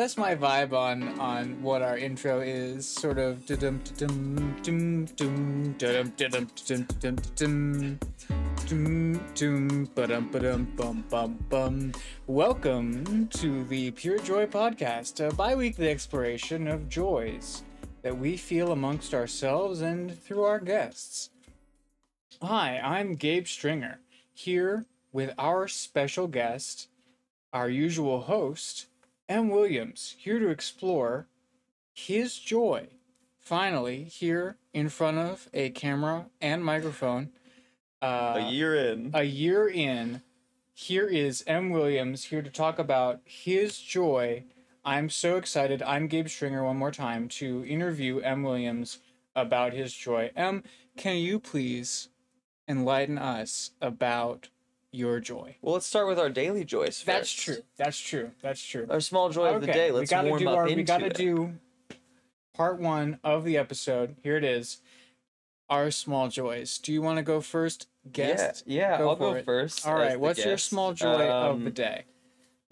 that's my vibe on on what our intro is. Sort of. Welcome to the Pure Joy Podcast, a bi-weekly exploration of joys that we feel amongst ourselves and through our guests. Hi, I'm Gabe Stringer, here with our special guest, our usual host, M. Williams, here to explore his joy. Finally, here in front of a camera and microphone. Uh, a year in. a year in, here is M. Williams here to talk about his joy. I'm so excited. I'm Gabe Stringer one more time to interview M. Williams about his joy. M, can you please enlighten us about your joy? Well, let's start with our daily joys. First. That's true. That's true. That's true. Our small joy of the day. Let's we gotta warm do up our, into We gotta it. do part one of the episode. Here it is. Our small joys. Do you want to go first, guest? Yeah, yeah. Go I'll go it. first. All right. as right. the What's your small joy of the Um, day?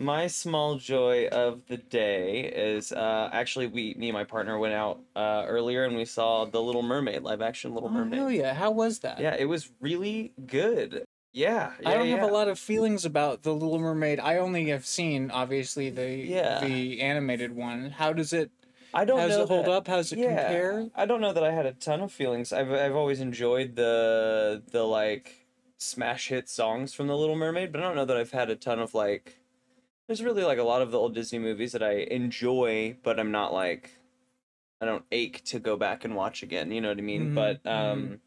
My small joy of the day is uh, actually we, me and my partner went out uh, earlier and we saw the Little Mermaid live action Little Oh, Mermaid. Oh yeah. How was that? Yeah, it was really good. Yeah, I don't yeah, have a lot of feelings about the Little Mermaid. I only have seen obviously the Yeah. the animated one. How does it I don't how does know it hold that- up? How does it yeah, compare? I don't know that I had a ton of feelings. I've I've always enjoyed the the like smash hit songs from The Little Mermaid, but I don't know that I've had a ton of like. There's really like a lot of the old Disney movies that I enjoy, but I'm not like, I don't ache to go back and watch again. You know what I mean? Mhm, But um,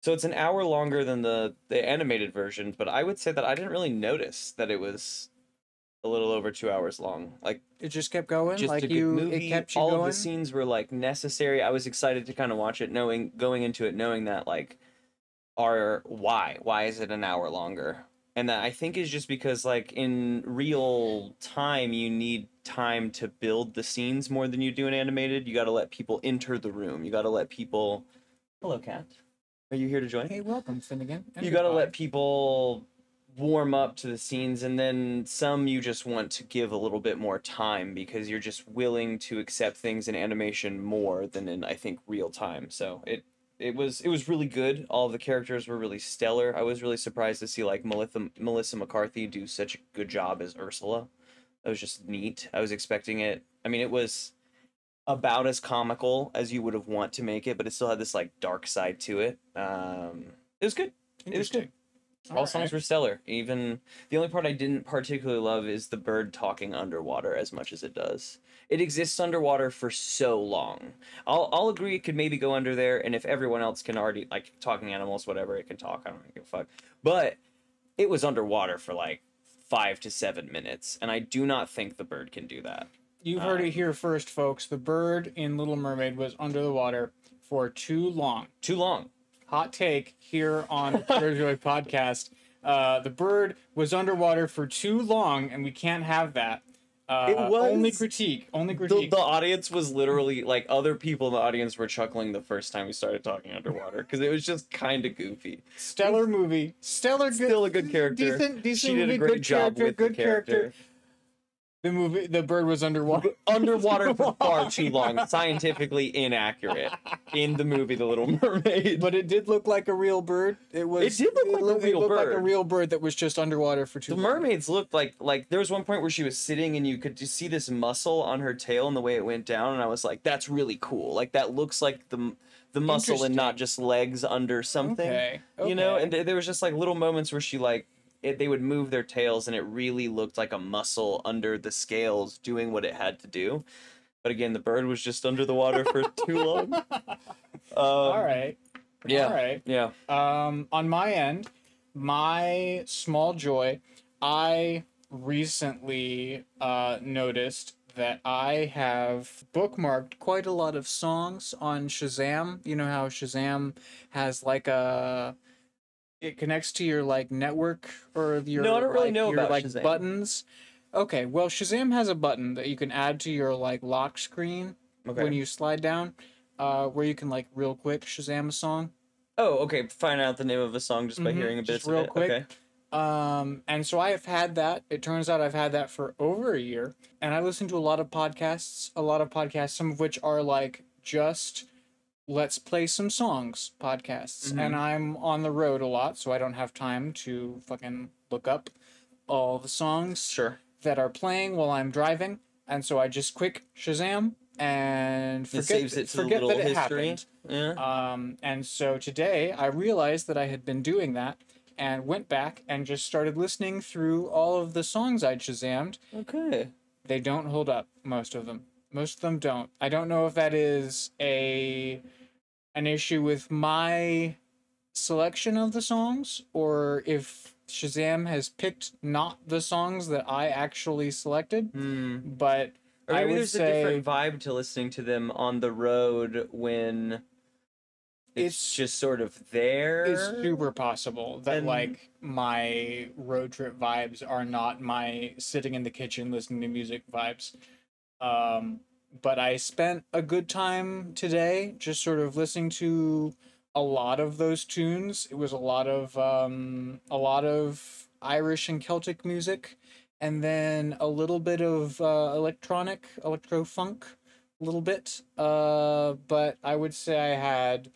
so it's an hour longer than the the animated version, but I would say that I didn't really notice that it was a little over two hours long. Like It just kept going. just like a good you, movie. it kept you All going. of the scenes were like necessary. I was excited to kind of watch it, knowing going into it, knowing that like, are why why is it an hour longer? And that I think is just because like in real time you need time to build the scenes more than you do in animated. You got to let people enter the room. You got to let people. Hello, cat. Are you here to join? Hey, welcome, Finnegan. and you got to let people warm up to the scenes and then some you just want to give a little bit more time because you're just willing to accept things in animation more than in I think real time. So it it was it was really good. All the characters were really stellar. I was really surprised to see like Melissa Melissa McCarthy do such a good job as Ursula. That was just neat. I was expecting it. I mean, it was about as comical as you would have want to make it, but it still had this like dark side to it. Um, it was good. It was good. Interesting. All songs right. were stellar. Even the only part I didn't particularly love is the bird talking underwater as much as it does. It exists underwater for so long. I'll I'll agree it could maybe go under there, and if everyone else can already like talking animals, whatever, it can talk. I don't give a fuck. But it was underwater for like five to seven minutes, and I do not think the bird can do that. You've heard it here first, folks. The bird in Little Mermaid was under the water for too long. Too long. Hot take here on the Pure Joy podcast. Uh, the bird was underwater for too long, and we can't have that. Uh, It was- only critique. Only The, critique. the audience was literally like other people in the audience were chuckling the first time we started talking underwater because it was just kind of goofy. Stellar movie. Stellar. Good, Still a good character. Decent. Decent she did movie. a great good job character. with good the character. The movie. The bird was underwater. Underwater for far too long, scientifically inaccurate in the movie The Little Mermaid. But it did look like a real bird. It was. it did look like a looked- real looked like a real bird that was just underwater for too the long. mermaids looked like like there was one point where she was sitting and you could just see this muscle on her tail and the way it went down and I was like that's really cool like that looks like the the muscle and not just legs under something Okay. you know and th- there was just like little moments where she like it, they would move their tails and it really looked like a muscle under the scales doing what it had to do but again the bird was just under the water for too long um, All right. yeah All right. yeah Um, on my end, my small joy, I recently uh, noticed that I have bookmarked quite a lot of songs on Shazam. You know how Shazam has like a it connects to your like network or your No, I don't really like, know your, about like Shazam. buttons. Okay, well Shazam has a button that you can add to your like lock screen okay when you slide down, uh, where you can like real quick Shazam a song. oh okay find out the name of a song just by Mhm, hearing a bit real it quick. okay Um, and so I have had that. It turns out I've had that for over a year. And I listen to a lot of podcasts, a lot of podcasts, some of which are like just let's play some songs podcasts. Mhm. And I'm on the road a lot, so I don't have time to fucking look up all the songs Sure. that are playing while I'm driving. And so I just quick Shazam and forget, to forget that it history. happened. Yeah. Um, and so today I realized that I had been doing that and went back and just started listening through all of the songs I'd Shazammed. Okay. They don't hold up, most of them. Most of them don't. I don't know if that is a an issue with my selection of the songs or if Shazam has picked not the songs that I actually selected, Hmm. but Or I maybe would there's say- a different vibe to listening to them on the road when it's, It's- just sort of there. it's super possible that And- like my road trip vibes are not my sitting in the kitchen listening to music vibes um but i spent a good time today just sort of listening to a lot of those tunes. It was a lot of um a lot of irish and celtic music and then a little bit of uh, electronic electro funk a little bit uh but i would say i had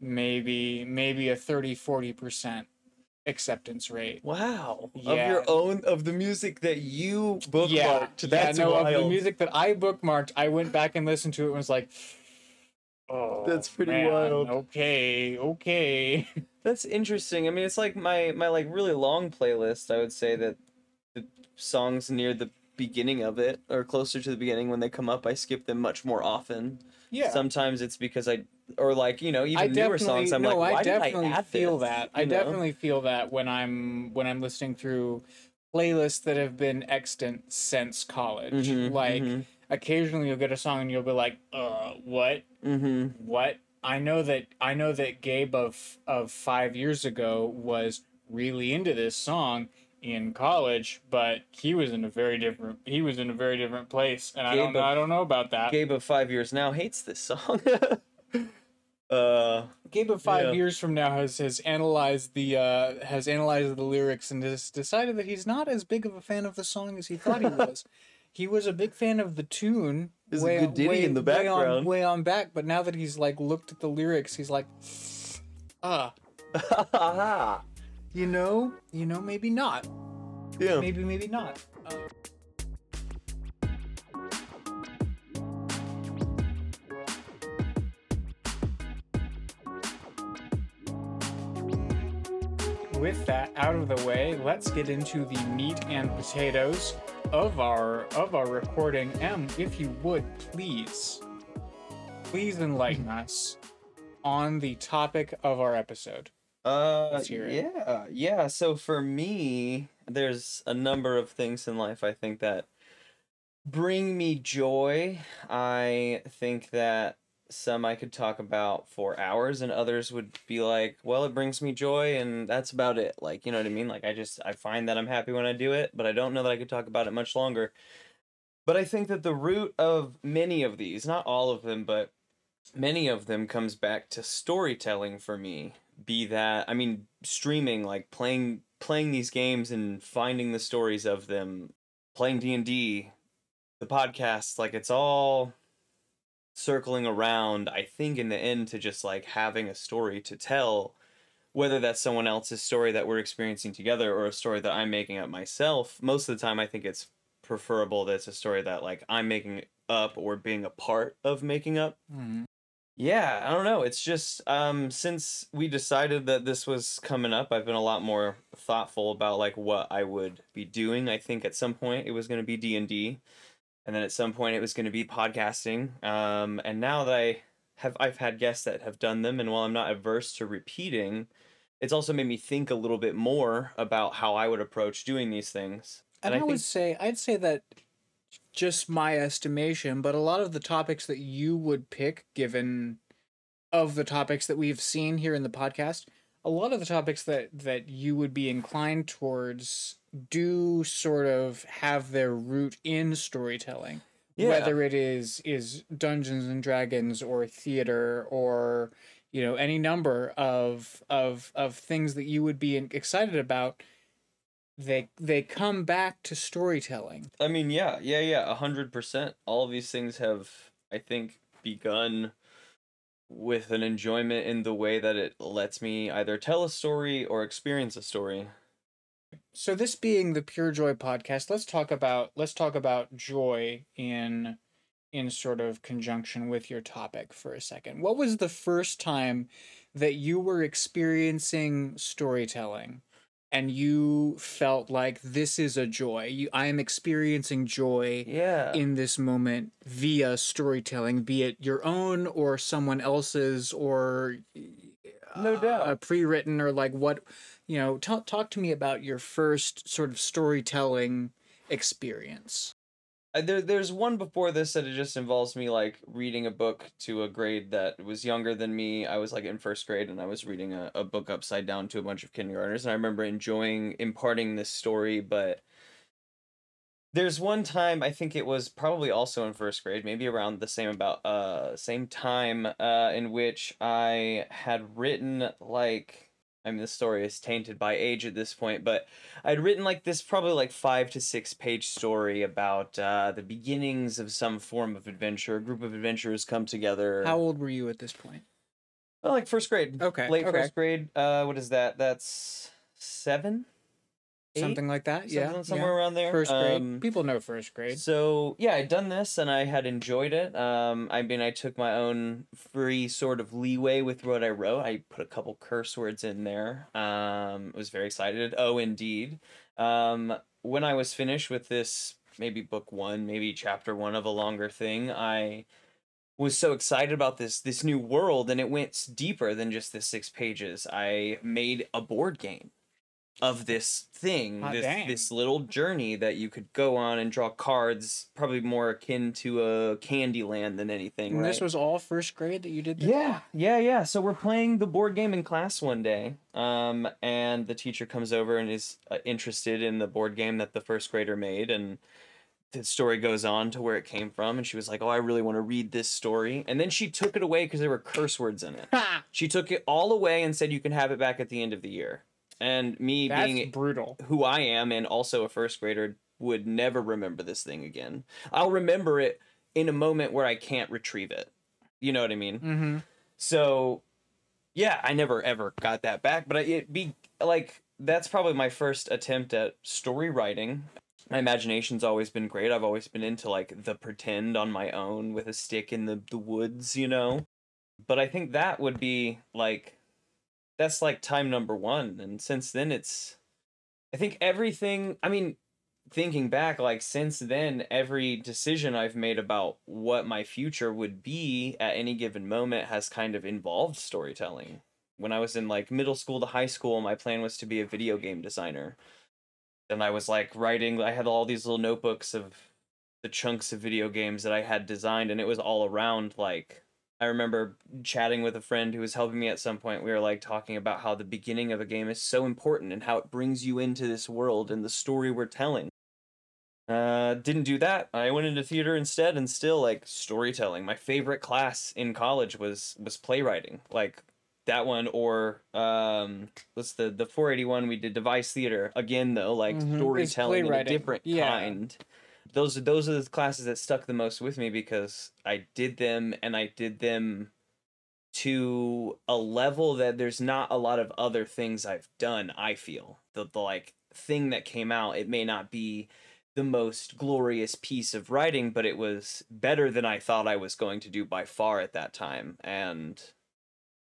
maybe maybe a 30 40% acceptance rate Wow. Of your own of the music that you bookmarked. yeah That's yeah, no wild. of the music that i bookmarked i went back and listened to it and was like oh That's pretty man, wild. okay okay That's interesting. I mean, it's like my my like really long playlist. I would say that the songs near the beginning of it or closer to the beginning when they come up, I skip them much more often. yeah Sometimes it's because I or like you know even I newer songs. I'm no, like, why I did definitely I add feel this? that. I know? definitely feel that when I'm when I'm listening through playlists that have been extant since college. Mhm, like mhm. occasionally you'll get a song and you'll be like, "Uh, what? Mm-hmm. what I know that I know that Gabe of of five years ago was really into this song in college, but he was in a very different he was in a very different place, and I don't know of- I don't know about that. Gabe of five years now hates this song. uh, Gabe of five Yeah. years from now has has analyzed the uh, has analyzed the lyrics and has decided that he's not as big of a fan of the song as he thought he was. he was a big fan of the tune. There's a good ditty way- in the way on- background. way on back, but now that he's like looked at the lyrics, he's like, ah. You know, you know, maybe not. yeah. Maybe, maybe not. Uh, with that out of the way, let's get into the meat and potatoes of our of our recording. M, if you would please, please enlighten us on the topic of our episode. Uh, Let's hear it. yeah, yeah. So for me, there's a number of things in life I think that bring me joy. I think that some I could talk about for hours, and others would be like, "Well, it brings me joy, and that's about it." Like, you know what I mean? Like, I just I find that I'm happy when I do it, but I don't know that I could talk about it much longer. But I think that the root of many of these, not all of them, but many of them comes back to storytelling for me be that i mean streaming like playing playing these games and finding the stories of them playing d&d the podcast like it's all circling around i think in the end to just like having a story to tell whether that's someone else's story that we're experiencing together or a story that i'm making up myself most of the time i think it's preferable that it's a story that like i'm making up or being a part of making up yeah, I don't know. It's just um since we decided that this was coming up, I've been a lot more thoughtful about like what I would be doing. I think at some point it was going to be D&D and then at some point it was going to be podcasting. Um and now that I have I've had guests that have done them and while I'm not averse to repeating, it's also made me think a little bit more about how I would approach doing these things. And, I, think would say I'd say that just my estimation, but a lot of the topics that you would pick, given of the topics that we've seen here in the podcast, a lot of the topics that that you would be inclined towards do sort of have their root in storytelling. Yeah. Whether it is is Dungeons and Dragons or theater or you know any number of of of things that you would be excited about they they come back to storytelling. I mean, yeah, yeah, yeah, a hundred percent. All of these things have, I think, begun with an enjoyment in the way that it lets me either tell a story or experience a story. So this being the Pure Joy podcast, let's talk about let's talk about joy in in sort of conjunction with your topic for a second. What was the first time that you were experiencing storytelling and you felt like this is a joy? You, I am experiencing joy Yeah. in this moment via storytelling, be it your own or someone else's or No uh, doubt. a pre-written or like what you know. Talk talk to me about your first sort of storytelling experience. Uh, There, there's one before this that it just involves me like reading a book to a grade that was younger than me. I was like in first grade and I was reading a, a book upside down to a bunch of kindergartners. And I remember enjoying imparting this story, but there's one time I think it was probably also in first grade, maybe around the same about uh same time uh in which I had written like I mean, this story is tainted by age at this point, but I'd written like this probably like five to six page story about uh, the beginnings of some form of adventure. A group of adventurers come together. How old were you at this point? Well, like first grade. Okay, Late okay. first grade. Uh, what is that? That's seven? Something like that. yeah, somewhere yeah. around there. First grade. Um, People know first grade. So yeah, I'd done this and I had enjoyed it. Um, I mean, I took my own free sort of leeway with what I wrote. I put a couple curse words in there. Um, was very excited. Oh, indeed. Um, when I was finished with this, maybe book one, maybe chapter one of a longer thing, I was so excited about this this new world, and it went deeper than just the six pages. I made a board game of this thing, this dang. this little journey that you could go on and draw cards, probably more akin to a Candyland than anything. And right? this was all first grade that you did. This? Yeah, yeah, yeah. So we're playing the board game in class one day, um, and the teacher comes over and is uh, interested in the board game that the first grader made, and the story goes on to where it came from, and she was like, "Oh, I really want to read this story," and then she took it away because there were curse words in it. She took it all away and said, "You can have it back at the end of the year." And me That's being brutal. who I am and also a first grader would never remember this thing again. I'll remember it in a moment where I can't retrieve it. You know what I mean? Mm-hmm. So, yeah, I never ever got that back, but it be like that's probably my first attempt at story writing. My imagination's always been great. I've always been into like the pretend on my own with a stick in the the woods, you know. But I think that would be like that's like time number 1 and since then it's I think everything, I mean, thinking back like since then every decision i've made about what my future would be at any given moment has kind of involved storytelling. When i was in like middle school to high school my plan was to be a video game designer. And i was like writing i had all these little notebooks of the chunks of video games that i had designed and it was all around like i remember chatting with a friend who was helping me at some point we were like talking about how the beginning of a game is so important and how it brings you into this world and the story we're telling uh, didn't do that. I went into theater instead, and still like storytelling. My favorite class in college was was playwriting, like that one, or um, what's the the four eighty one we did devised theater again though, like Mhm, storytelling in a different Yeah. kind. Those those are the classes that stuck the most with me because I did them and I did them to a level that there's not a lot of other things I've done. I feel the the like thing that came out. It may not be the most glorious piece of writing, but it was better than I thought I was going to do by far at that time. And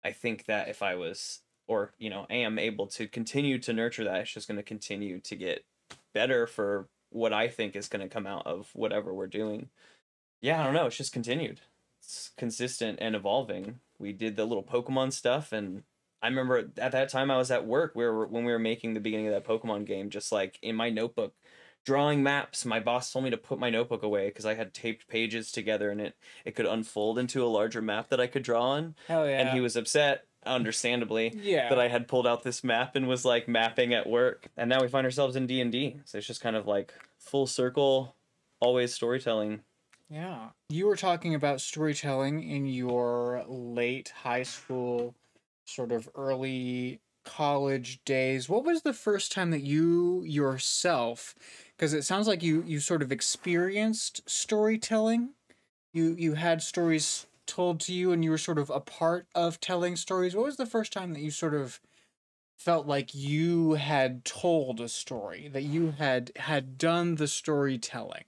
I think that if I was, or, you know, am able to continue to nurture that, it's just going to continue to get better for what I think is going to come out of whatever we're doing. Yeah, I don't know. It's just continued. It's consistent and evolving. We did the little Pokemon stuff, and I remember at that time I was at work where when we were making the beginning of that Pokemon game, just like in my notebook, drawing maps. My boss told me to put my notebook away because I had taped pages together and it it could unfold into a larger map that I could draw on. Hell yeah. And he was upset, understandably, yeah. that I had pulled out this map and was like mapping at work. And now we find ourselves in D and D. So it's just kind of like full circle, always storytelling. Yeah. You were talking about storytelling in your late high school, sort of early college days, what was the first time that you yourself because it sounds like you you sort of experienced storytelling. You you had stories told to you and you were sort of a part of telling stories. What was the first time that you sort of felt like you had told a story, that you had had done the storytelling?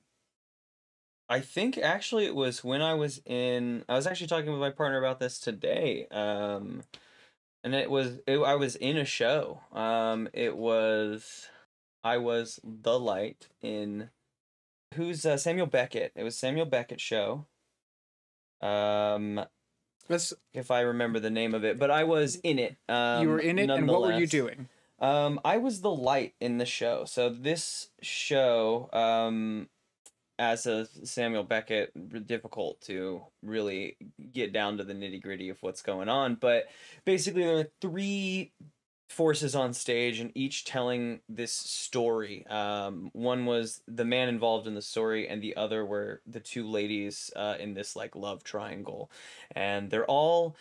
I think actually it was when I was in. I was actually talking with my partner about this today. Um, and it was it, I was in a show. Um, it was I was the light in who's uh, Samuel Beckett. It was Samuel Beckett show. Um, Let's, if I remember the name of it, but I was in it. Um, you were in it, and what were you doing? Um, I was the light in the show. So this show, um, as a Samuel Beckett, difficult to really get down to the nitty gritty of what's going on. But basically, there are three forces on stage, and each telling this story. Um, one was the man involved in the story, and the other were the two ladies uh, in this like love triangle, and they're all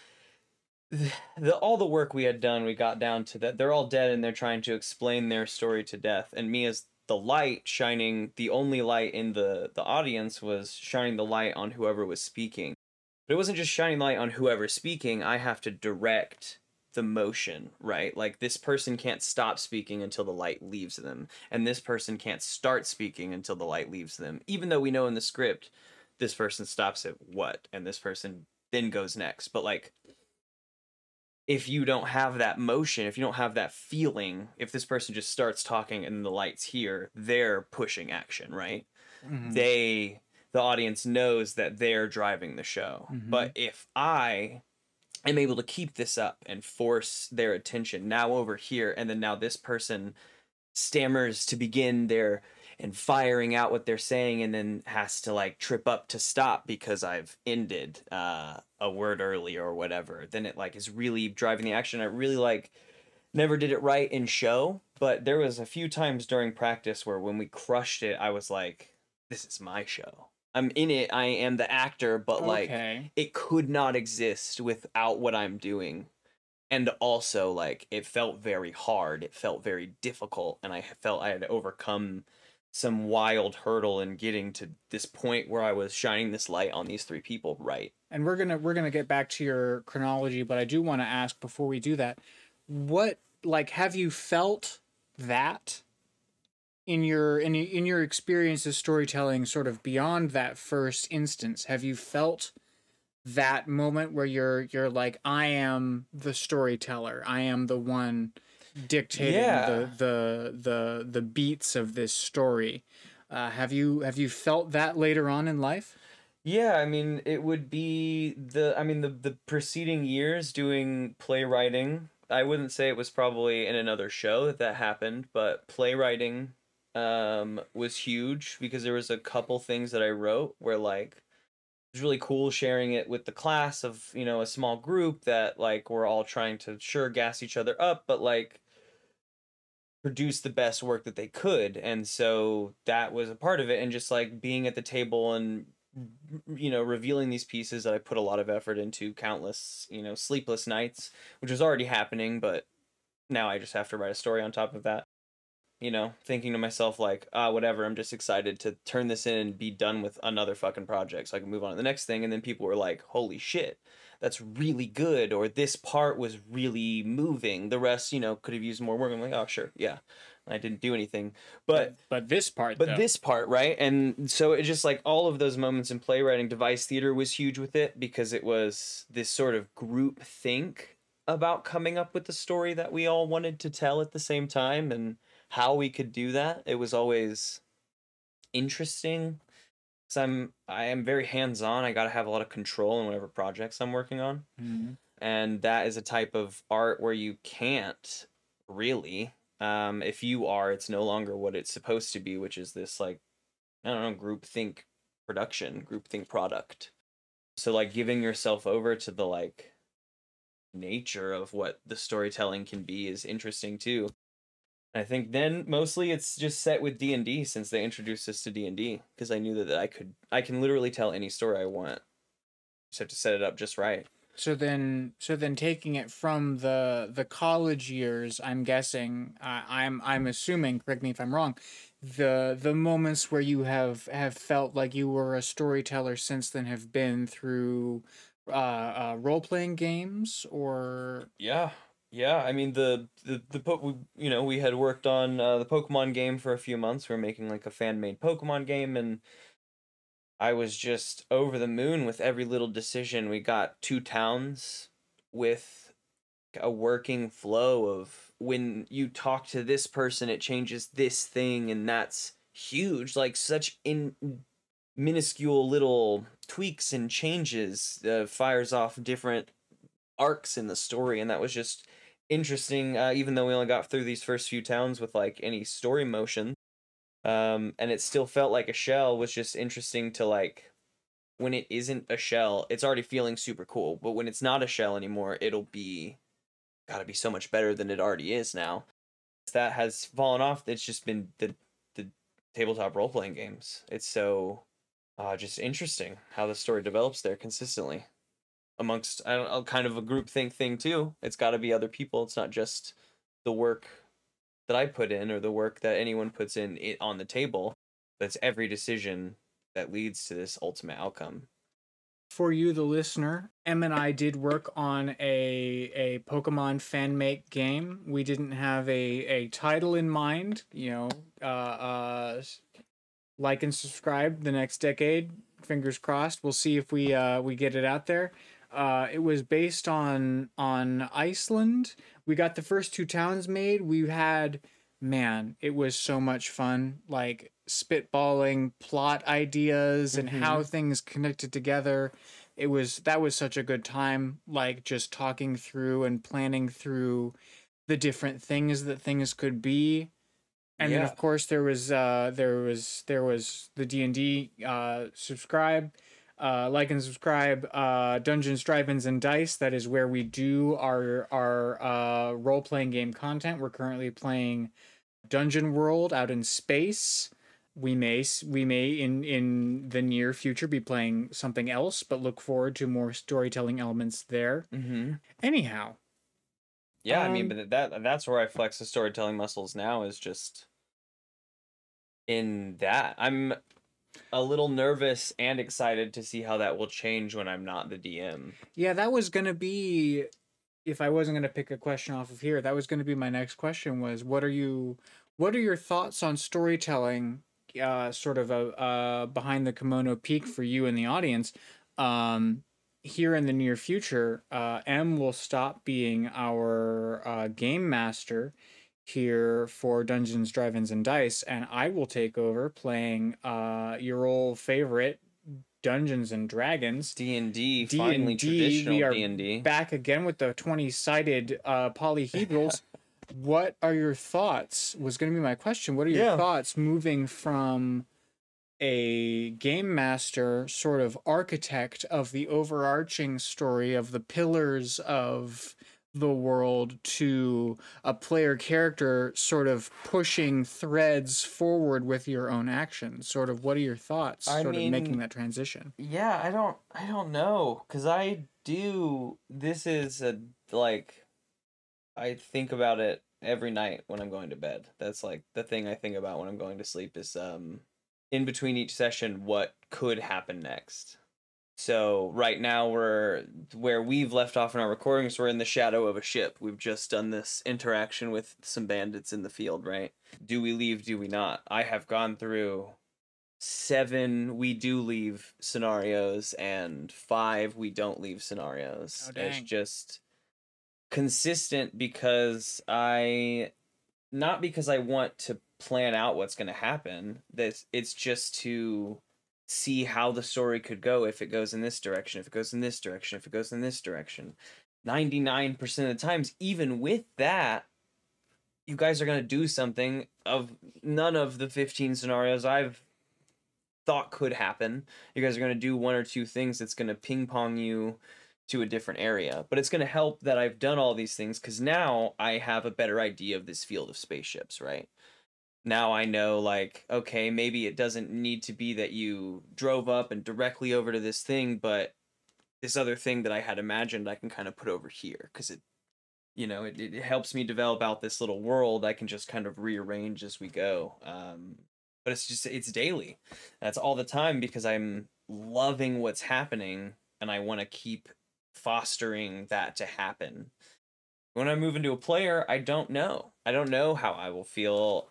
the all the work we had done we got down to that they're all dead and they're trying to explain their story to death. And me as the light shining the only light in the the audience was shining the light on whoever was speaking. But it wasn't just shining light on whoever's speaking i have to direct the motion right like this person can't stop speaking until the light leaves them and this person can't start speaking until the light leaves them even though we know in the script this person stops at what and this person then goes next but like if you don't have that motion, if you don't have that feeling, if this person just starts talking and the lights here, they're pushing action, right? Mhm. They the audience knows that they're driving the show. Mhm. But if I am able to keep this up and force their attention now over here and then now this person stammers to begin their and firing out what they're saying and then has to like trip up to stop because I've ended uh, a word early or whatever, then it like is really driving the action. I really like never did it right in show, but there was a few times during practice where when we crushed it, I was like, this is my show. I'm in it. I am the actor, but like okay. it could not exist without what I'm doing. And also, like, it felt very hard. It felt very difficult. And I felt I had to overcome some wild hurdle in getting to this point where I was shining this light on these three people right. and we're gonna we're gonna get back to your chronology but i do want to ask before we do that what like have you felt that in your in, in your experience of storytelling sort of beyond that first instance have you felt that moment where you're you're like i am the storyteller i am the one dictating Yeah. the the the the beats of this story uh, have you have you felt that later on in life Yeah, I mean, it would be the I mean the the preceding years doing playwriting. I wouldn't say it was probably in another show that that happened, but playwriting um was huge because there was a couple things that I wrote where like it was really cool sharing it with the class of, you know, a small group that like we're all trying to sure gas each other up, but like produce the best work that they could. And so that was a part of it and just like being at the table and you know revealing these pieces that i put a lot of effort into countless you know sleepless nights which was already happening but now i just have to write a story on top of that you know thinking to myself like ah whatever i'm just excited to turn this in and be done with another fucking project so i can move on to the next thing. And then people were like holy shit that's really good or this part was really moving. The rest you know could have used more work i'm like oh sure yeah i didn't do anything. But but this part but though, this part right? And so it just like all of those moments in playwriting devised theater was huge with it because it was this sort of group think about coming up with the story that we all wanted to tell at the same time. And how we could do that it was always interesting because i'm i am very hands-on i gotta have a lot of control in whatever projects i'm working on. Mhm. and that is a type of art where you can't really um if you are it's no longer what it's supposed to be which is this like i don't know group think production group think product. So like giving yourself over to the like nature of what the storytelling can be is interesting too i think then mostly it's just set with d&d since they introduced us to d&d because i knew that, that i could i can literally tell any story i want just have to set it up just right So then, so then, taking it from the the college years, I'm guessing, uh, I'm I'm assuming. Correct me if I'm wrong. The the moments where you have have felt like you were a storyteller since then have been through uh, uh role playing games or Yeah, yeah. I mean the the the po- we, you know we had worked on uh, the Pokemon game for a few months. We are making like a fan made Pokemon game, and I was just over the moon with every little decision. We got two towns with a working flow of when you talk to this person, it changes this thing, and that's huge. Like such in minuscule little tweaks and changes uh, fires off different arcs in the story, and that was just interesting. Uh, even though we only got through these first few towns with like any story motion, um, and it still felt like a shell was just interesting to like when it isn't a shell it's already feeling super cool but when it's not a shell anymore it'll be gotta be so much better than it already is now that has fallen off it's just been the the tabletop role-playing games it's so uh, just interesting how the story develops there consistently amongst I don't know, kind of a group think thing too it's got to be other people it's not just the work that I put in or the work that anyone puts in it on the table. That's every decision that leads to this ultimate outcome. For you, the listener, M and I did work on a a Pokemon fan make game. We didn't have a a title in mind. You know, uh, uh, like and subscribe the next decade. Fingers crossed. We'll see if we uh, we get it out there. Uh, it was based on on Iceland. We got the first two towns made. We had man, it was so much fun. Like spitballing plot ideas and mm-hmm. how things connected together. It was that was such a good time. Like just talking through and planning through the different things that things could be and yeah. then of course there was uh there was there was the d&d uh subscribe uh, like and subscribe uh, Dungeons, Drive-inns, and Dice. That is where we do our our uh, role playing game content. We're currently playing Dungeon World out in space. We may we may in in the near future be playing something else, but look forward to more storytelling elements there. Mm-hmm. Anyhow, yeah, um, I mean, um, but that that's where I flex the storytelling muscles now is just in that. I'm a little nervous and excited to see how that will change when I'm not the DM. Yeah, that was going to be if I wasn't going to pick a question off of here, that was going to be my next question was what are you what are your thoughts on storytelling uh sort of a uh behind the kimono peek for you and the audience um here in the near future uh M will stop being our uh game master here for Dungeons, Drive-inns, and Dice, and I will take over playing uh, your old favorite Dungeons and Dragons. D and D, finally traditional D and D. Back again with the twenty-sided uh, polyhedrals. what are your thoughts? Was going to be my question. What are your yeah. thoughts moving from a game master, sort of architect of the overarching story of the pillars of the world to a player character sort of pushing threads forward with your own actions? Sort of what are your thoughts I sort mean, of making that transition? yeah i don't i don't know because i do this is a like i think about it every night when i'm going to bed. That's like the thing i think about when i'm going to sleep is um in between each session what could happen next so right now we're where we've left off in our recordings. We're in the shadow of a ship. We've just done this interaction with some bandits in the field. Right? Do we leave? Do we not? I have gone through seven we do leave scenarios and five we don't leave scenarios. Oh, it's just consistent because I not because I want to plan out what's going to happen. This it's just to see how the story could go if it goes in this direction, if it goes in this direction, if it goes in this direction. 99% of the times, even with that, you guys are going to do something of none of the 15 scenarios I've thought could happen. You guys are going to do one or two things that's going to ping pong you to a different area. But it's going to help that I've done all these things because now I have a better idea of this field of spaceships, right? Now I know like okay maybe it doesn't need to be that you drove up and directly over to this thing but this other thing that I had imagined I can kind of put over here because it you know it, it helps me develop out this little world I can just kind of rearrange as we go um but it's just it's daily. That's all the time because I'm loving what's happening and I want to keep fostering that to happen. When I move into a player I don't know. I don't know how I will feel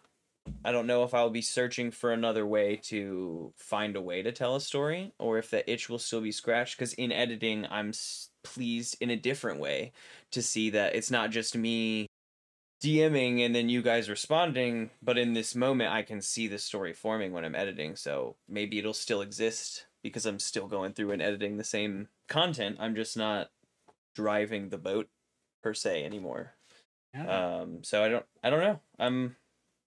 I don't know if I'll be searching for another way to find a way to tell a story or if the itch will still be scratched because in editing I'm s- pleased in a different way to see that it's not just me DMing and then you guys responding, but in this moment I can see the story forming when I'm editing. So maybe it'll still exist because I'm still going through and editing the same content. I'm just not driving the boat per se anymore. Yeah. Um so I don't I don't know. I'm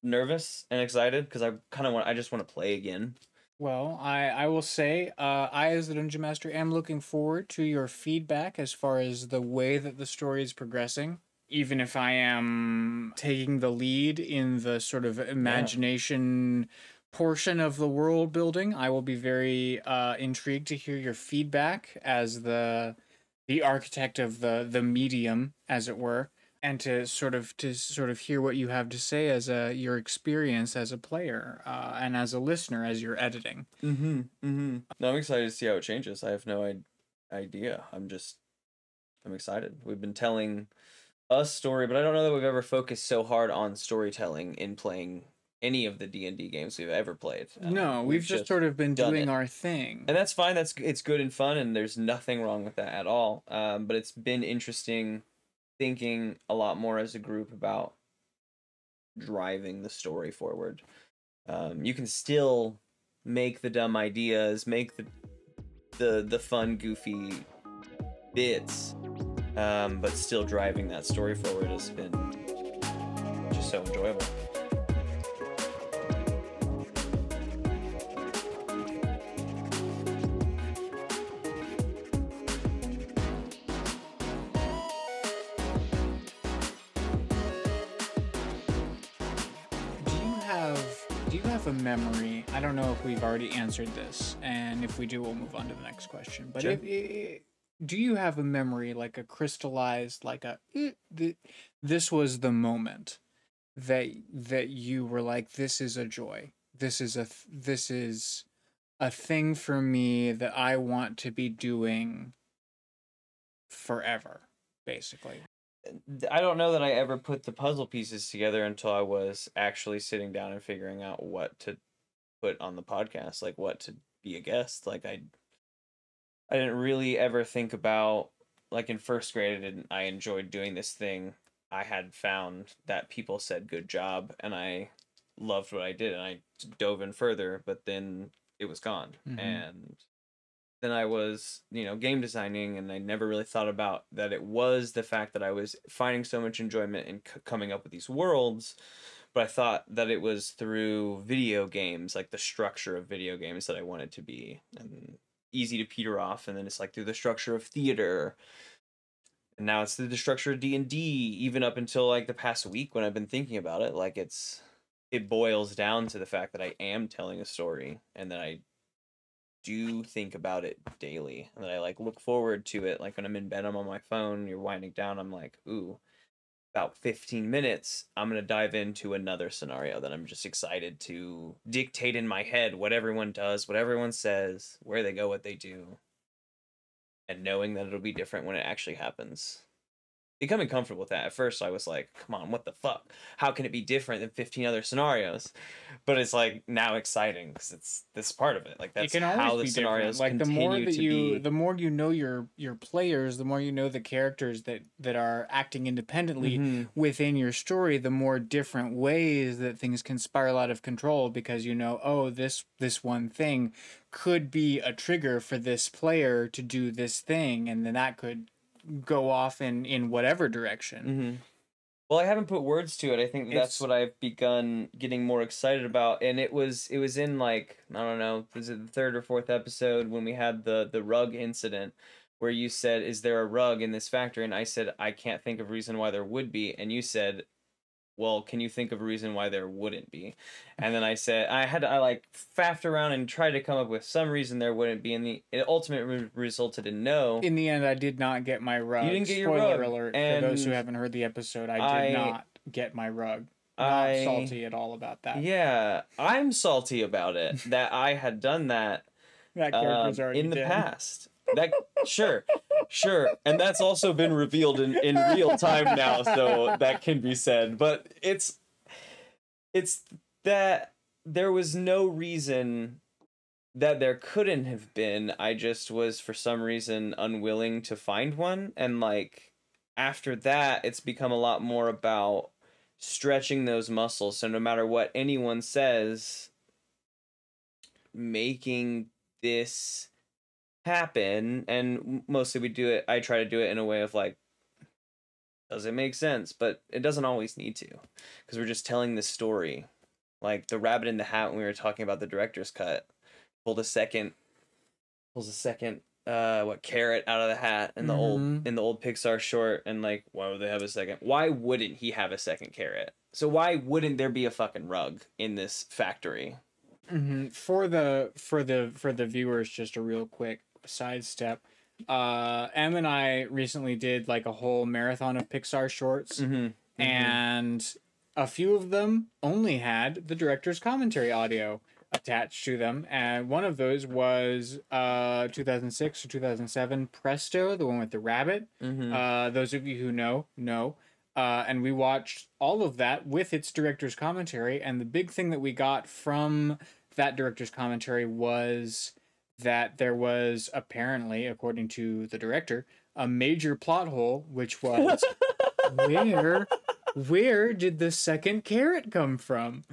nervous and excited because I kind of want I just want to play again. Well, I, I will say, uh, I, as the Dungeon Master, am looking forward to your feedback as far as the way that the story is progressing. Even if I am taking the lead in the sort of imagination portion of the world building, I will be very uh, intrigued to hear your feedback as the the architect of the the medium, as it were, and to sort of to sort of hear what you have to say as a your experience as a player uh, and as a listener as you're editing. Mm-hmm. Mm-hmm. No, I'm excited to see how it changes. I have no I- idea. I'm just I'm excited. We've been telling a story, but I don't know that we've ever focused so hard on storytelling in playing any of the D and D games we've ever played. Uh, no, we've, just, sort of been doing it. our thing. and that's fine. That's it's good and fun, and there's nothing wrong with that at all. Um, but it's been interesting thinking a lot more as a group about driving the story forward. Um, you can still make the dumb ideas, make the the the fun, goofy bits, um, but still driving that story forward has been just so enjoyable. Memory? I don't know if we've already answered this, and if we do, we'll move on to the next question. But Sure. if, i- do you have a memory like a crystallized, like a "Eh, this was the moment that that you were like, this is a joy. This is a this is a thing for me that I want to be doing forever, basically. I don't know that I ever put the puzzle pieces together until I was actually sitting down and figuring out what to put on the podcast, like what to be a guest. Like I I didn't really ever think about like in first grade I didn't I enjoyed doing this thing. I had found that people said good job and I loved what I did and I dove in further, but then it was gone. Mhm. And then I was, you know, game designing, and I never really thought about that it was the fact that I was finding so much enjoyment in c- coming up with these worlds. But I thought that it was through video games, like the structure of video games, that I wanted to be and easy to peter off. And then it's like through the structure of theater, and now it's through the structure of D and D. Even up until like the past week when I've been thinking about it, like it's it boils down to the fact that I am telling a story and that I do think about it daily and that I like look forward to it. Like when I'm in bed, I'm on my phone, you're winding down, I'm like, ooh, about 15 minutes, I'm going to dive into another scenario that I'm just excited to dictate in my head what everyone does, what everyone says, where they go, what they do, and knowing that it'll be different when it actually happens. Becoming comfortable with that. At first, I was like, come on, what the fuck? How can it be different than 15 other scenarios? But it's like now exciting because it's this part of it. Like that's it how the scenarios different. Like the more that to you, be. the more you know your your players, the more you know the characters that that are acting independently Mhm. within your story. The more different ways that things can spiral out of control because you know, oh, this this one thing could be a trigger for this player to do this thing, and then that could go off in in whatever direction. hmm Well, I haven't put words to it. I think that's It's- what I've begun getting more excited about. And it was it was in like I don't know, was it the third or fourth episode when we had the the rug incident where you said, "Is there a rug in this factory?" And I said, "I can't think of reason why there would be." And you said, well, can you think of a reason why there wouldn't be? And then I said, I had to, I like faffed around and tried to come up with some reason there wouldn't be. And the it ultimately resulted in no. In the end, I did not get my rug. You didn't get your Spoiler rug, alert for those who haven't heard the episode. I did I- not get my rug. Not I- salty at all about that. Yeah, I'm salty about it that I had done that that um, character's already in the dead. past. That sure, sure, and that's also been revealed in in real time now, so that can be said. But it's it's that there was no reason that there couldn't have been. I just was for some reason unwilling to find one, and like after that, it's become a lot more about stretching those muscles. So no matter what anyone says, making this happen and mostly we do it i try to do it in a way of like does it make sense? But it doesn't always need to because we're just telling the story. Like the rabbit in the hat when we were talking about the director's cut pulled a second pulls a second uh what carrot out of the hat in the old Mhm. in the old pixar short and like why would they have a second why wouldn't he have a second carrot? So why wouldn't there be a fucking rug in this factory? Hmm For the for the for the viewers, just a real quick sidestep. Uh, Em and I recently did like a whole marathon of Pixar shorts, mm-hmm. and a few of them only had the director's commentary audio attached to them, and one of those was uh 2006 or 2007 Presto, the one with the rabbit. mm-hmm. Uh, those of you who know, know. Uh, and we watched all of that with its director's commentary. And the big thing that we got from that director's commentary was that there was apparently, according to the director, a major plot hole, which was where where did the second carrot come from?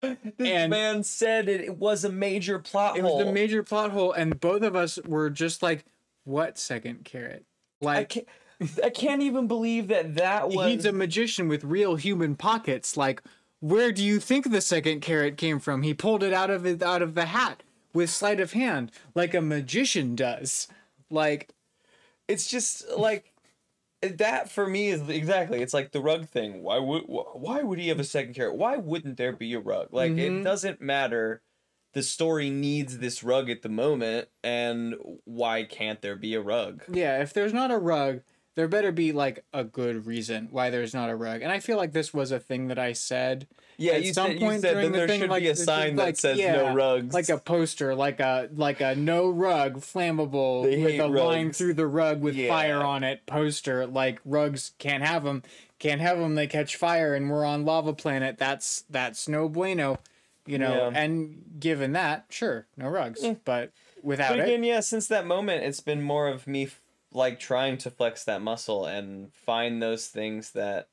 This And- man said it, it was a major plot It hole. It was the major plot hole, and both of us were just like, "What second carrot?" I Like can't, I can't even believe that that was. he's a magician with real human pockets. Like, where do you think the second carrot came from? He pulled it out of it out of the hat with sleight of hand, like a magician does. Like, it's just like that for me is exactly. It's like the rug thing. Why would why would he have a second carrot? Why wouldn't there be a rug? Like it Mhm. doesn't matter. The story needs this rug at the moment, and why can't there be a rug? yeah, if there's not a rug, there better be like a good reason why there's not a rug. And I feel like this was a thing that I said Yeah, At you some said, you point said during the there thing, should like, be a sign like, that says yeah, no rugs. like a poster, like a like a no rug flammable They with a line through the rug with Yeah. fire on it poster. Like rugs can't have them, can't have them. They catch fire, and we're on lava planet. That's that's no bueno, you know. Yeah. And given that, sure, no rugs, but without But it, again, yeah, since that moment, it's been more of me f- like trying to flex that muscle and find those things that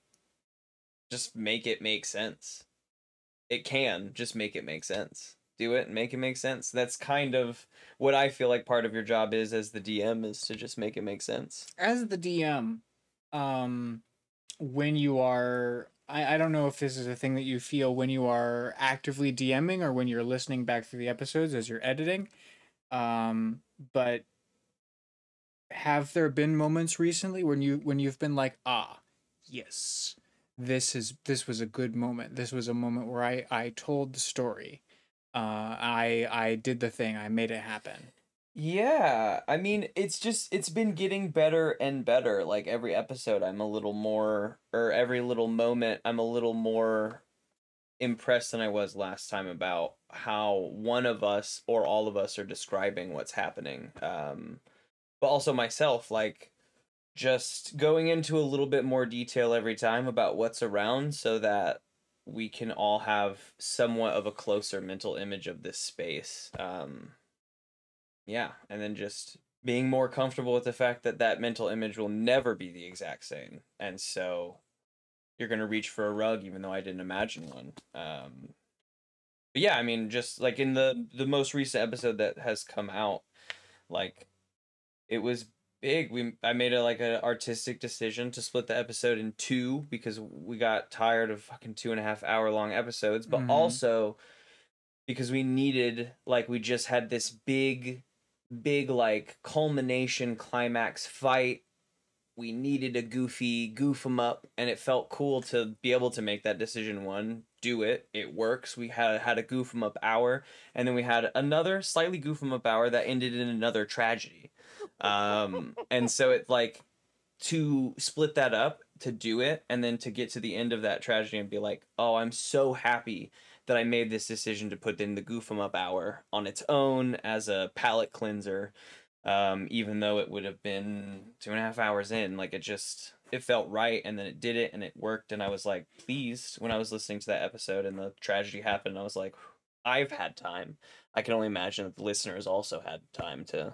just make it make sense. It can just make it make sense. Do it and make it make sense. That's kind of what I feel like part of your job is as the DM is to just make it make sense. as the DM, um, when you are, I, I don't know if this is a thing that you feel when you are actively DMing or when you're listening back through the episodes as you're editing. Um, but have there been moments recently when you when you've been like, ah, yes, this is this was a good moment. This was a moment where I I told the story. Uh, I I did the thing. I made it happen. Yeah, I mean, it's just it's been getting better and better. Like every episode I'm a little more or every little moment I'm a little more impressed than I was last time about how one of us or all of us are describing what's happening. Um but also myself like just going into a little bit more detail every time about what's around so that we can all have somewhat of a closer mental image of this space. Um yeah, and then just being more comfortable with the fact that that mental image will never be the exact same. And so you're going to reach for a rug even though I didn't imagine one. Um but yeah, I mean just like in the the most recent episode that has come out like it was big. We I made a like an artistic decision to split the episode in two because we got tired of fucking two and a half hour long episodes, but Mhm. also because we needed like we just had this big big like culmination climax fight. We needed a goofy goof 'em up and it felt cool to be able to make that decision. One do it. It works. We had had a goof 'em up hour and then we had another slightly goof 'em up hour that ended in another tragedy um and so it like to split that up to do it and then to get to the end of that tragedy and be like oh i'm so happy that i made this decision to put in the goof 'em up hour on its own as a palate cleanser um, even though it would have been two and a half hours in. Like it just it felt right, and then it did it, and it worked, and I was like pleased when I was listening to that episode, and the tragedy happened. I was like, I've had time. I can only imagine that the listeners also had time to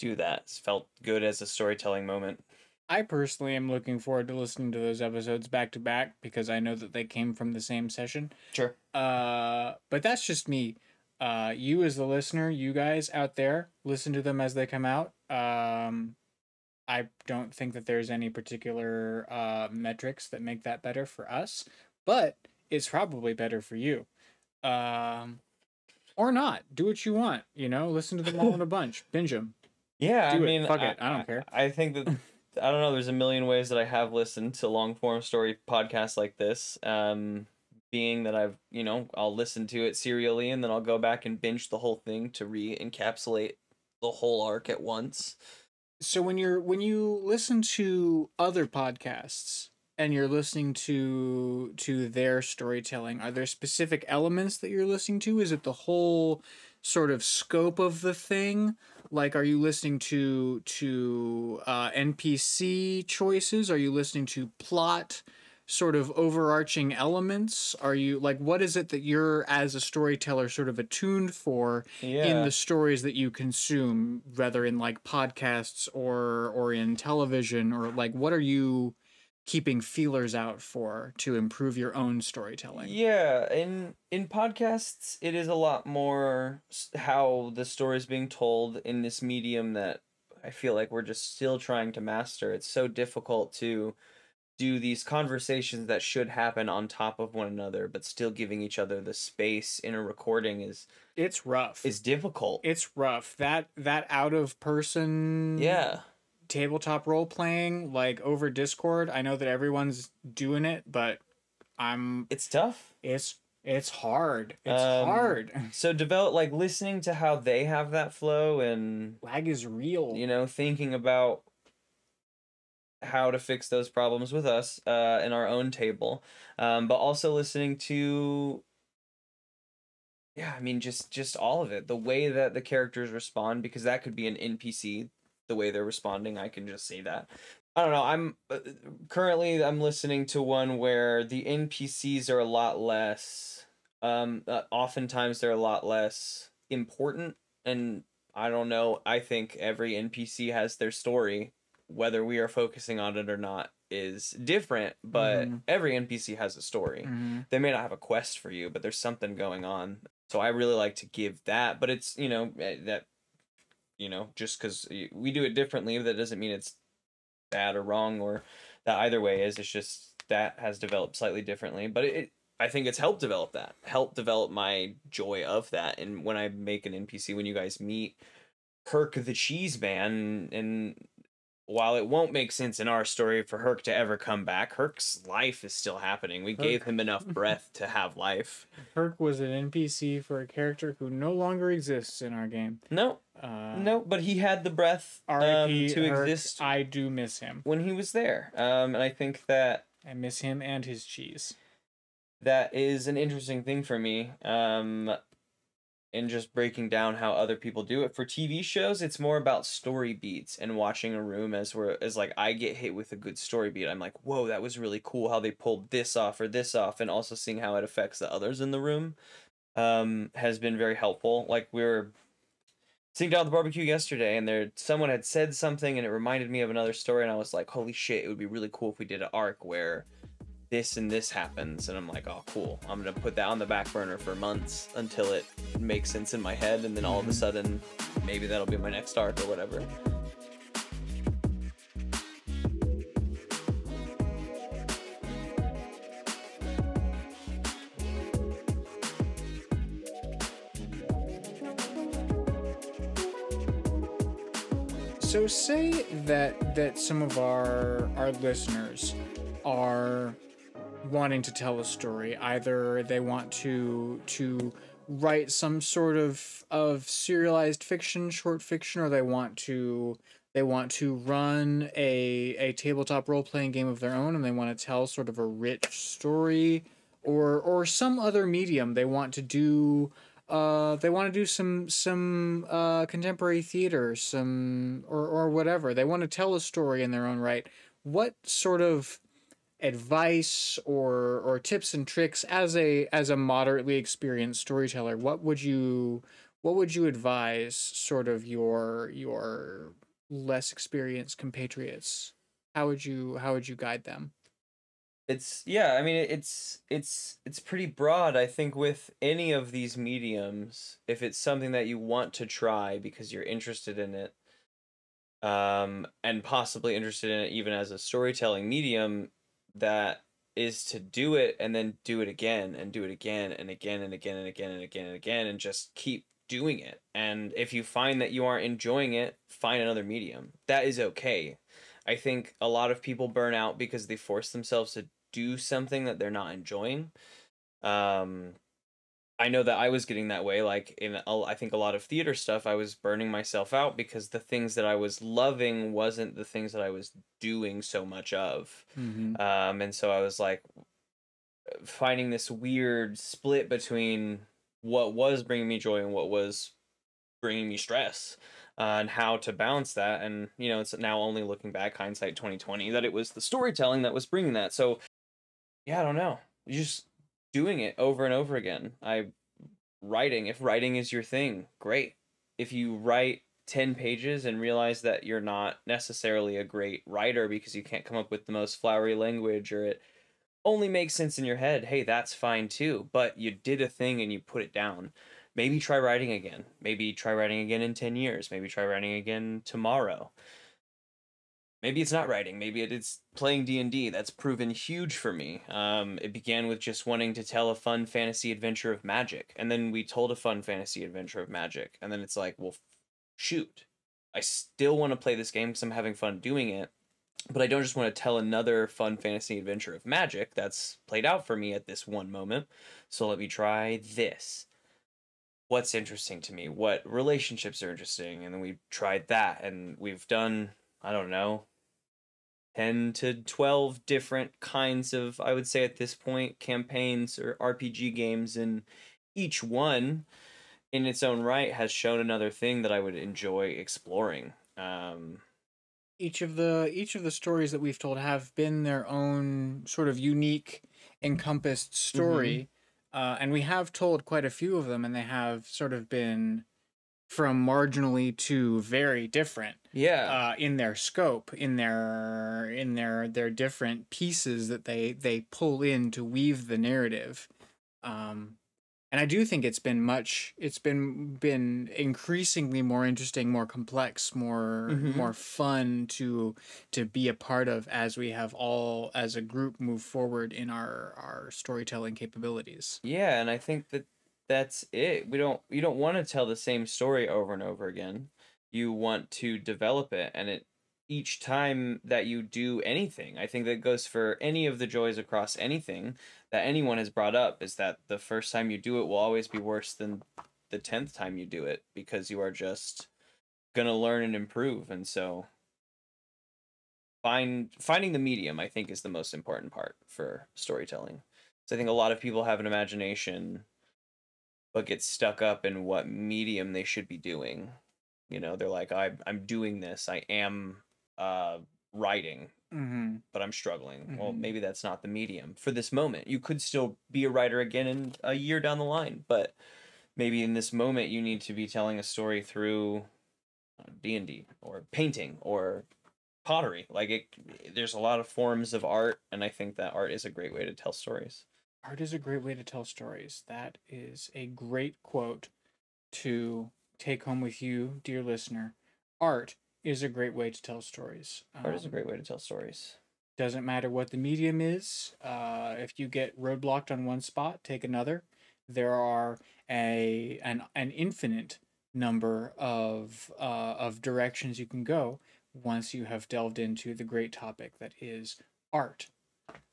do that. It felt good as a storytelling moment. I personally am looking forward to listening to those episodes back to back because I know that they came from the same session. Sure. Uh, but that's just me uh, you as the listener, you guys out there, listen to them as they come out. Um, I don't think that there's any particular uh, metrics that make that better for us, but it's probably better for you. Um, or not. Do what you want. You know, listen to them all in a bunch, binge them. Yeah, Do I it. mean, Fuck it. I don't care. I think that I don't know. There's a million ways that I have listened to long form story podcasts like this. Um, being that I've, you know, I'll listen to it serially and then I'll go back and binge the whole thing to re encapsulate the whole arc at once. So when you're when you listen to other podcasts and you're listening to to their storytelling, are there specific elements that you're listening to? Is it the whole sort of scope of the thing? Like, are you listening to to uh, NPC choices? Are you listening to plot? sort of overarching elements? Are you like what is it that you're as a storyteller sort of attuned for Yeah. in the stories that you consume, whether in like podcasts or or in television or like what are you keeping feelers out for to improve your own storytelling? Yeah, in in podcasts, it is a lot more how the story is being told in this medium that I feel like we're just still trying to master. It's so difficult to do these conversations that should happen on top of one another, but still giving each other the space in a recording is It's rough. It's difficult. it's rough. That that out of person yeah, tabletop role playing like over Discord. I know that everyone's doing it, but I'm it's tough. it's it's hard. It's Um, hard. So develop like listening to how they have that flow and Lag is real. you know thinking about how to fix those problems with us uh, in our own table um, but also listening to yeah i mean just just all of it the way that the characters respond because that could be an npc the way they're responding i can just say that i don't know i'm uh, currently i'm listening to one where the npcs are a lot less um uh, oftentimes they're a lot less important and i don't know i think every npc has their story whether we are focusing on it or not is different but Mhm. every npc has a story Mhm. they may not have a quest for you but there's something going on so i really like to give that but it's you know eh, that you know just because we do it differently that doesn't mean it's bad or wrong or that either way is it's just that has developed slightly differently but it i think it's helped develop that helped develop my joy of that and when i make an npc when you guys meet herc the cheese man and while it won't make sense in our story for Herc to ever come back, Herc's life is still happening. We gave him enough breath to have life. Herc was an NPC for a character who no longer exists in our game. No, Uh, no, but he had the breath um, to Herc, exist I do miss him. when he was there. Um, and I think that I miss him and his cheese. that is an interesting thing for me. Um, in just breaking down how other people do it for TV shows, it's more about story beats and watching a room as we're as like I get hit with a good story beat. I'm like, whoa, that was really cool how they pulled this off or this off, and also seeing how it affects the others in the room, um, has been very helpful. Like we were sitting down at the barbecue yesterday, and there someone had said something, and it reminded me of another story, and I was like, holy shit, it would be really cool if we did an arc where this and this happens and i'm like oh cool i'm gonna put that on the back burner for months until it makes sense in my head and then all of a Mhm. sudden maybe that'll be my next arc or whatever so say that that some of our our listeners are wanting to tell a story. Either they want to to write some sort of of serialized fiction, short fiction, or they want to they want to run a a tabletop role playing game of their own, and they want to tell sort of a rich story, or or some other medium. They want to do. Uh, they want to do some some uh, contemporary theater, some or or whatever. They want to tell a story in their own right. What sort of advice or or tips and tricks as a as a moderately experienced storyteller what would you what would you advise sort of your your less experienced compatriots? How would you how would you guide them? It's yeah i mean it's it's it's pretty broad i think with any of these mediums if it's something that you want to try because you're interested in it um and possibly interested in it even as a storytelling medium that is to do it and then do it again and do it again and again and again and again and again and again and just keep doing it. And if you find that you aren't enjoying it, find another medium. That is okay. I think a lot of people burn out because they force themselves to do something that they're not enjoying. Um, I know that I was getting that way. Like in, a, I think a lot of theater stuff, I was burning myself out because the things that I was loving wasn't the things that I was doing so much of. mm-hmm. Um, and so I was like finding this weird split between what was bringing me joy and what was bringing me stress. Uh, and how to balance that and you know it's now only looking back hindsight 2020 that it was the storytelling that was bringing that so yeah i don't know you just doing it over and over again. I writing, if writing is your thing, great. If you write 10 pages and realize that you're not necessarily a great writer because you can't come up with the most flowery language or it only makes sense in your head, hey, that's fine too. But you did a thing and you put it down. Maybe try writing again. Maybe try writing again in 10 years. Maybe try writing again tomorrow maybe it's not writing maybe it's playing d&d that's proven huge for me. Um, it began with just wanting to tell a fun fantasy adventure of magic and then we told a fun fantasy adventure of magic and then it's like well shoot i still want to play this game because i'm having fun doing it but i don't just want to tell another fun fantasy adventure of magic that's played out for me at this one moment. So let me try this. What's interesting to me? What relationships are interesting? And then we tried that and we've done i don't know 10 to 12 different kinds of i would say at this point campaigns or rpg games and each one in its own right has shown another thing that i would enjoy exploring um, each of the each of the stories that we've told have been their own sort of unique encompassed story mm-hmm. uh, and we have told quite a few of them and they have sort of been from marginally to very different yeah. uh, in their scope in their in their their different pieces that they they pull in to weave the narrative. Um and i do think it's been much it's been been increasingly more interesting more complex more mm-hmm. more fun to to be a part of as we have all as a group move forward in our our storytelling capabilities. Yeah and i think that that's it. We don't you don't want to tell the same story over and over again. You want to develop it and it each time that you do anything. I think that goes for any of the joys across anything that anyone has brought up is that the first time you do it will always be worse than the 10th time you do it because you are just going to learn and improve and so find finding the medium I think is the most important part for storytelling. So I think a lot of people have an imagination but get stuck up in what medium they should be doing. You know, they're like, I, I'm doing this. I am uh, writing, mm-hmm. but I'm struggling. Mm-hmm. Well, maybe that's not the medium for this moment. You could still be a writer again in a year down the line, but maybe in this moment you need to be telling a story through uh, D and D or painting or pottery. Like it, there's a lot of forms of art, and I think that art is a great way to tell stories. Art is a great way to tell stories. That is a great quote to take home with you, dear listener. Art is a great way to tell stories. Art um, is a um, great way to tell stories. Doesn't matter what the medium is. Uh, if you get roadblocked on one spot, take another. There are a an an infinite number of uh, of directions you can go once you have delved into the great topic that is art.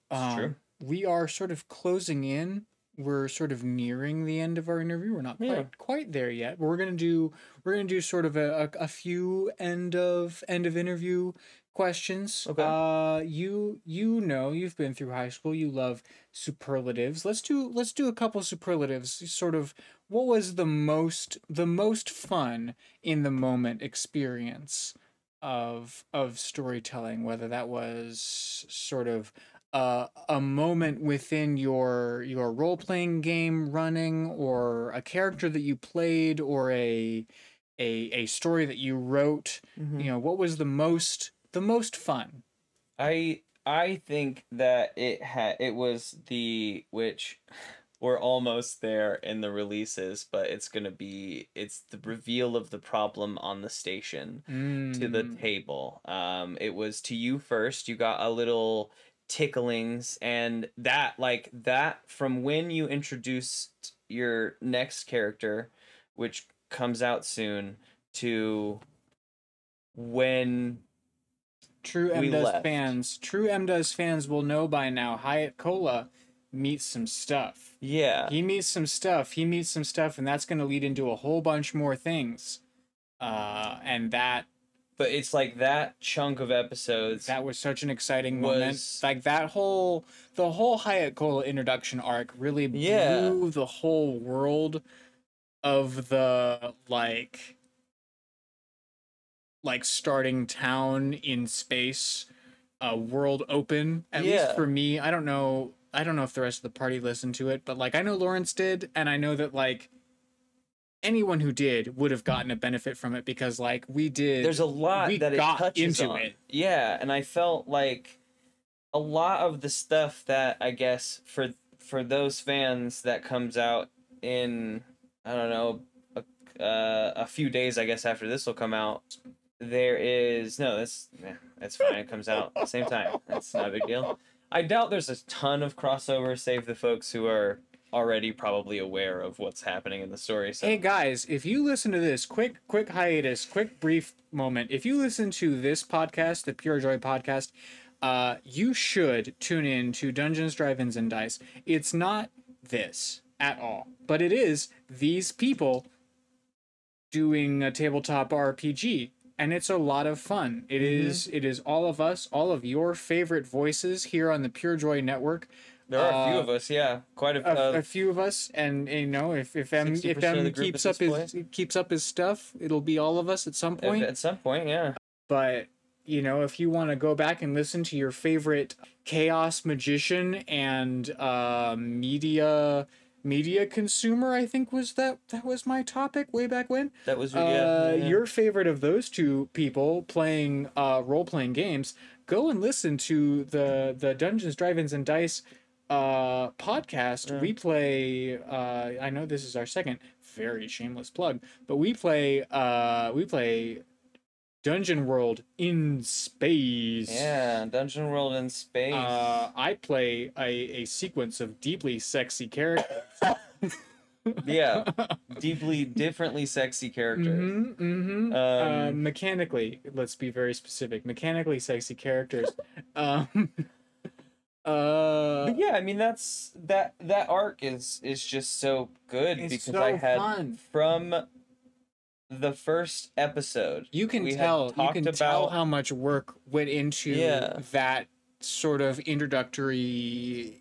It's true. We are sort of closing in. We're sort of nearing the end of our interview. We're not quite Yeah. quite there yet. But we're gonna do we're gonna do sort of a, a, a few end of end of interview questions. Okay. Uh, you you know you've been through high school. You love superlatives. Let's do let's do a couple superlatives. Sort of what was the most the most fun in the moment experience of of storytelling whether that was sort of uh, a moment within your your role playing game running or a character that you played or a a a story that you wrote Mhm. you know what was the most the most fun I I think that it had it was the which we're almost there in the releases, but it's gonna be it's the reveal of the problem on the station to the Mm. table. Um, it was to you first. You got a little ticklings, and that like that from when you introduced your next character, which comes out soon, to when True we MDoes fans, true MDoes fans will know by now. Hyatt Cola meets some stuff. yeah He meets some stuff. He meets some stuff, and that's going to lead into a whole bunch more things. Uh, and that but it's like that chunk of episodes that was such an exciting moment. Like that whole the whole Hyatt Cola introduction arc really Yeah. blew the whole world of the like like starting town in space uh world open at Yeah. least for me i don't know i don't know if the rest of the party listened to it but like i know lawrence did and i know that like anyone who did would have gotten a benefit from it because like we did there's a lot that it got touches into on. it. Yeah, and I felt like a lot of the stuff that I guess for for those fans that comes out in I don't know a, uh, a few days I guess after this will come out. There is no that's yeah, that's fine. It comes out at the same time. That's not a big deal. I doubt there's a ton of crossover, save the folks who are already probably aware of what's happening in the story. So Hey guys, if you listen to this quick, quick hiatus, quick brief moment, if you listen to this podcast, the Pure Joy podcast, uh, you should tune in to Dungeons, Drive-inns, and Dice. It's not this at all, but it is these people doing a tabletop RPG, and it's a lot of fun. It is. It is all of us, all of your favorite voices here on the Pure Joy Network. There are a few uh, of us, yeah, quite a, a, uh, a few of us, and you know, if if M if 60% M keeps up his keeps up his stuff, it'll be all of us at some At- point. At some point, yeah. But you know, if you want to go back and listen to your favorite chaos magician and uh, media media consumer, I think was that that was my topic way back when. That was Uh, yeah, yeah. Your favorite of those two people playing uh, role playing games, go and listen to the the Dungeons, Drive-inns, and Dice uh, podcast. Yeah. We play. Uh, I know this is our second very shameless plug, but we play. Uh, we play Dungeon World in space. yeah, Dungeon World in space. Uh, I play a, a sequence of deeply sexy characters. yeah, deeply differently sexy characters. Mm-hmm, mm-hmm. uh, Um, mechanically, let's be very specific. Mechanically sexy characters. um, uh, But yeah, I mean that's that that arc is is just so good because so I had fun. from the first episode. you can tell. You can tell how much work went into Yeah. that sort of introductory,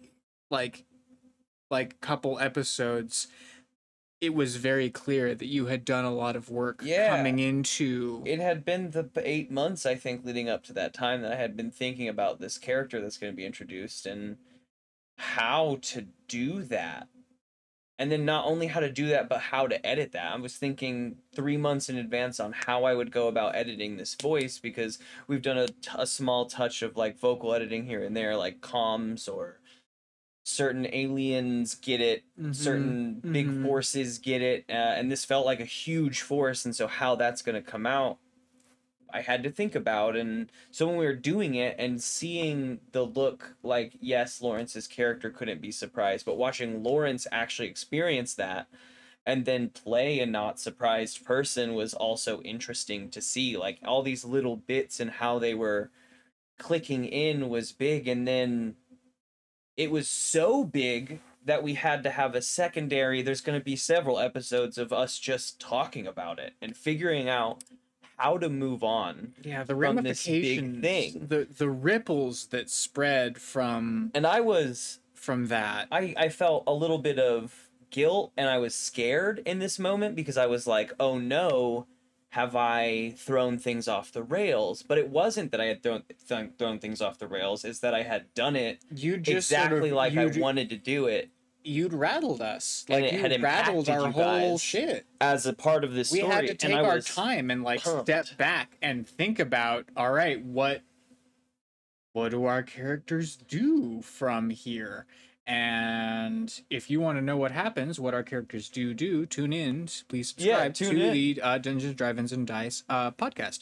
like, like couple episodes. It was very clear that you had done a lot of work Yeah. coming into. It had been the eight months I think leading up to that time that I had been thinking about this character that's going to be introduced and how to do that. And then not only how to do that, but how to edit that. I was thinking three months in advance on how I would go about editing this voice because we've done a, t- a small touch of like vocal editing here and there, like comms or certain aliens get it, Mhm, certain big mhm. forces get it. Uh, and this felt like a huge force. And so, how that's going to come out, I had to think about. And so, when we were doing it and seeing the look, like, yes, Lawrence's character couldn't be surprised, but watching Lawrence actually experience that and then play a not surprised person was also interesting to see like all these little bits and how they were clicking in was big and then it was so big that we had to have a secondary there's going to be several episodes of us just talking about it and figuring out how to move on Yeah, the from this big ramifications, thing. the the ripples that spread from and i was from that. I, I felt a little bit of guilt and I was scared in this moment because I was like, oh no, have I thrown things off the rails? But it wasn't that I had thrown, th- thrown things off the rails, is that I had done it You just sort exactly of, like I wanted to do it You'd rattled us, And like it you had rattled our whole shit. as a part of this we story. had to take our time and like pumped. step back and think about all right what what do our characters do from here and if you want to know what happens what our characters do do tune in please subscribe tune to in. the uh, dungeons drive-inns and dice uh, podcast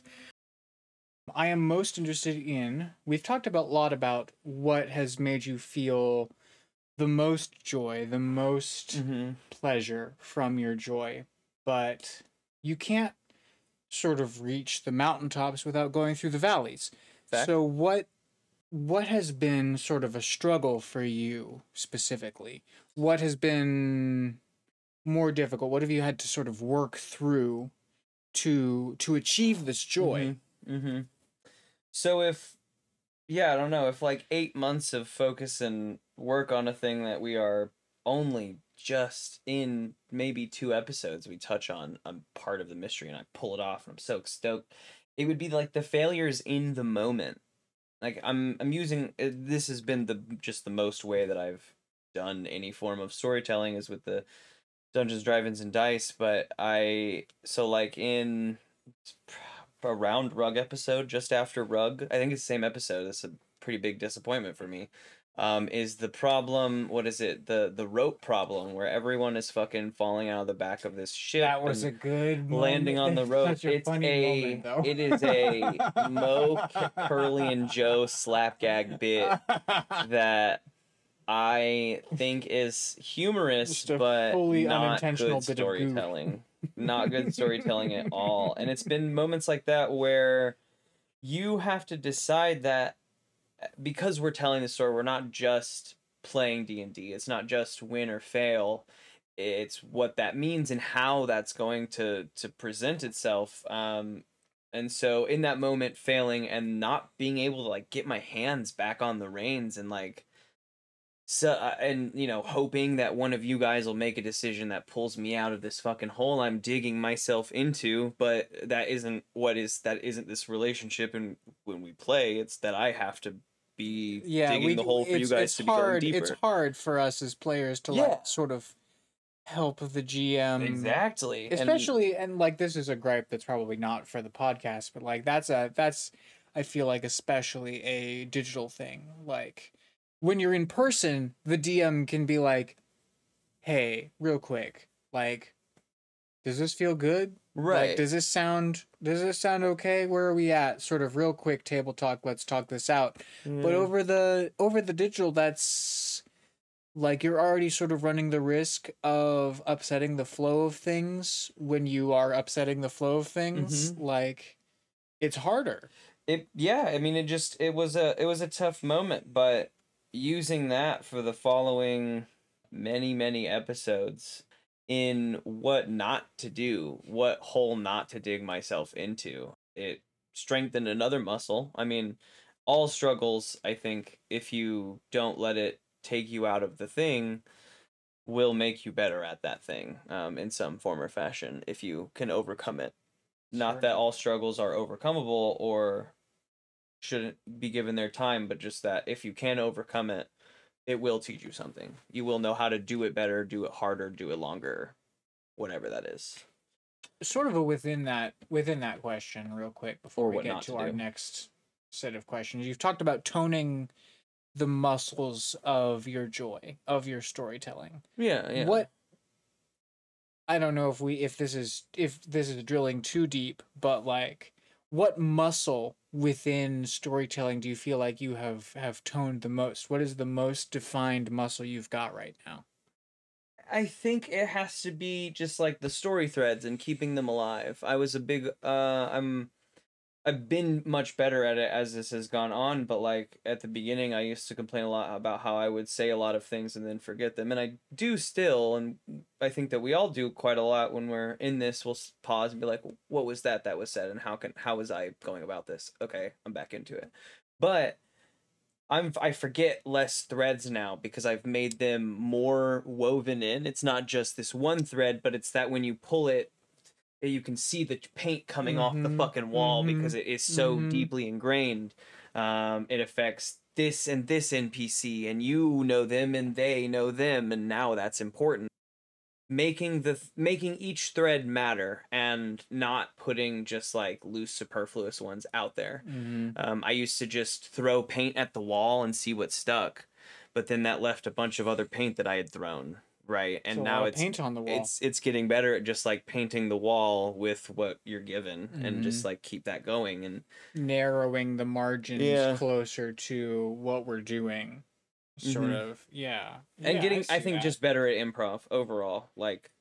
i am most interested in we've talked about a lot about what has made you feel the most joy the most Mhm. pleasure from your joy, but you can't sort of reach the mountaintops without going through the valleys. So what what has been sort of a struggle for you specifically? What has been more difficult? What have you had to sort of work through to to achieve this joy? Mm-hmm. So if, yeah, I don't know, if like eight months of focus and work on a thing that we are only just in maybe two episodes we touch on a part of the mystery and I pull it off and I'm so stoked. It would be like the failures in the moment. Like I'm I'm using uh, this has been the just the most way that I've done any form of storytelling is with the Dungeons Drive-inns and Dice, but I so like in around Rug episode, just after Rug, I think it's the same episode. It's a pretty big disappointment for me. Um, is the problem what is it the the rope problem where everyone is fucking falling out of the back of this ship? That was a good landing on the rope. Such a it's funny a moment, though. it is a Moe Curly and Joe slap gag bit that I think is humorous, but fully not unintentional good bit of storytelling. not good storytelling at all. And it's been moments like that where you have to decide that because we're telling the story, we're not just playing D and D. It's not just win or fail. It's what that means and how that's going to to present itself. Um, and so in that moment, failing and not being able to like get my hands back on the reins and like so uh, and you know hoping that one of you guys will make a decision that pulls me out of this fucking hole i'm digging myself into but that isn't what is that isn't this relationship and when we play it's that i have to be yeah, digging we, the hole for you guys to be going hard, deeper It's hard for us as players to Yeah. like sort of help the GM exactly And- especially and, like this is a gripe that's probably not for the podcast but like that's a that's i feel like especially a digital thing like when you're in person the dm can be like hey real quick like does this feel good? Right. like does this sound does this sound okay? Where are we at? Sort of real quick table talk let's talk this out. But Mm. over the over the digital that's like you're already sort of running the risk of upsetting the flow of things when you are upsetting the flow of things. Mm-hmm. like it's harder. It yeah i mean it just it was a it was a tough moment but using that for the following many many episodes in what not to do what hole not to dig myself into. It strengthened another muscle. I mean all struggles i think if you don't let it take you out of the thing will make you better at that thing um, in some form or fashion if you can overcome it. Not that all struggles are overcomable or shouldn't be given their time, but just that if you can overcome it, it will teach you something. You will know how to do it better, do it harder, do it longer, whatever that is. sort of a within that within that question real quick before we get to, to our do. next set of questions you've talked about toning the muscles of your joy of your storytelling Yeah, yeah. what i don't know if we if this is if this is drilling too deep but like what muscle within storytelling do you feel like you have have toned the most what is the most defined muscle you've got right now I think it has to be just like the story threads and keeping them alive. I was a big uh I'm I've been much better at it as this has gone on, but like at the beginning I used to complain a lot about how I would say a lot of things and then forget them. And I do still and I think that we all do quite a lot when we're in this. We'll pause and be like, "What was that that was said and how can how was I going about this?" Okay, I'm back into it. But I'm I forget less threads now because I've made them more woven in. It's not just this one thread, but it's that when you pull it, you can see the paint coming off the Mhm, fucking wall mhm, because it is so mhm. deeply ingrained. Um, it affects this and this NPC, and you know them, and they know them, and now that's important. Making the th- making each thread matter and not putting just like loose superfluous ones out there. Mm-hmm. Um, I used to just throw paint at the wall and see what stuck, but then that left a bunch of other paint that I had thrown. Right, and now it's paint on the wall. it's it's getting better at just like painting the wall with what you're given and just like keep that going and narrowing the margins Yeah. closer to what we're doing. Sort Mhm. of, yeah. and Yeah, getting I, see think that. just better at improv overall. Like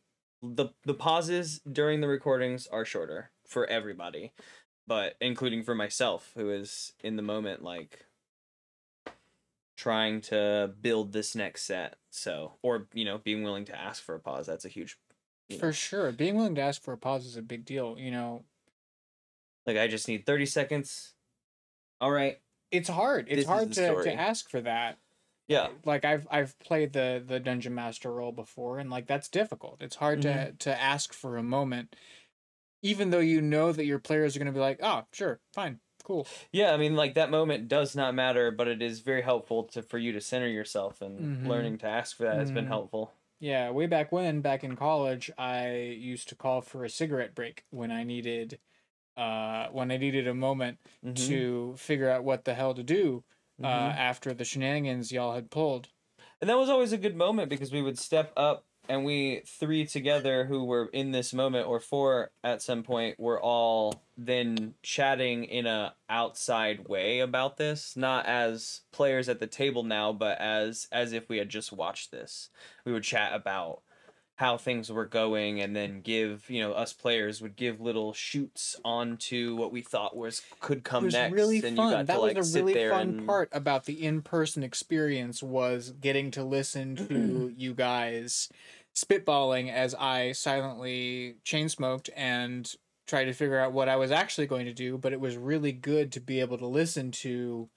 the the pauses during the recordings are shorter for everybody, but including for myself who is in the moment like trying to build this next set. So or you know being willing to ask for a pause. That's a huge you know, for sure. Being willing to ask for a pause is a big deal. You know, like I just need thirty seconds. All right. it's hard. It's hard to, story. to ask for that. Yeah. Like I've I've played the the dungeon master role before, and like that's difficult. It's hard to Mm-hmm. to ask for a moment, even though you know that your players are going to be like, oh, sure, fine, cool. Yeah, I mean, like that moment does not matter, but it is very helpful to for you to center yourself and Mhm. learning to ask for that has been Mhm. helpful. Yeah, way back when, back in college, I used to call for a cigarette break when I needed, uh, when I needed a moment Mhm, to figure out what the hell to do, uh, mhm. after the shenanigans y'all had pulled. and that was always a good moment because we would step up and we three together who were in this moment or four at some point were all then chatting in a outside way about this not as players at the table now but as as if we had just watched this. We would chat about how things were going and then give you know us players would give little shoots onto what we thought was could come it was next really and fun. that to like was a really fun and part about the in-person experience was getting to listen to you guys spitballing as I silently chain smoked and tried to figure out what I was actually going to do. But it was really good to be able to listen to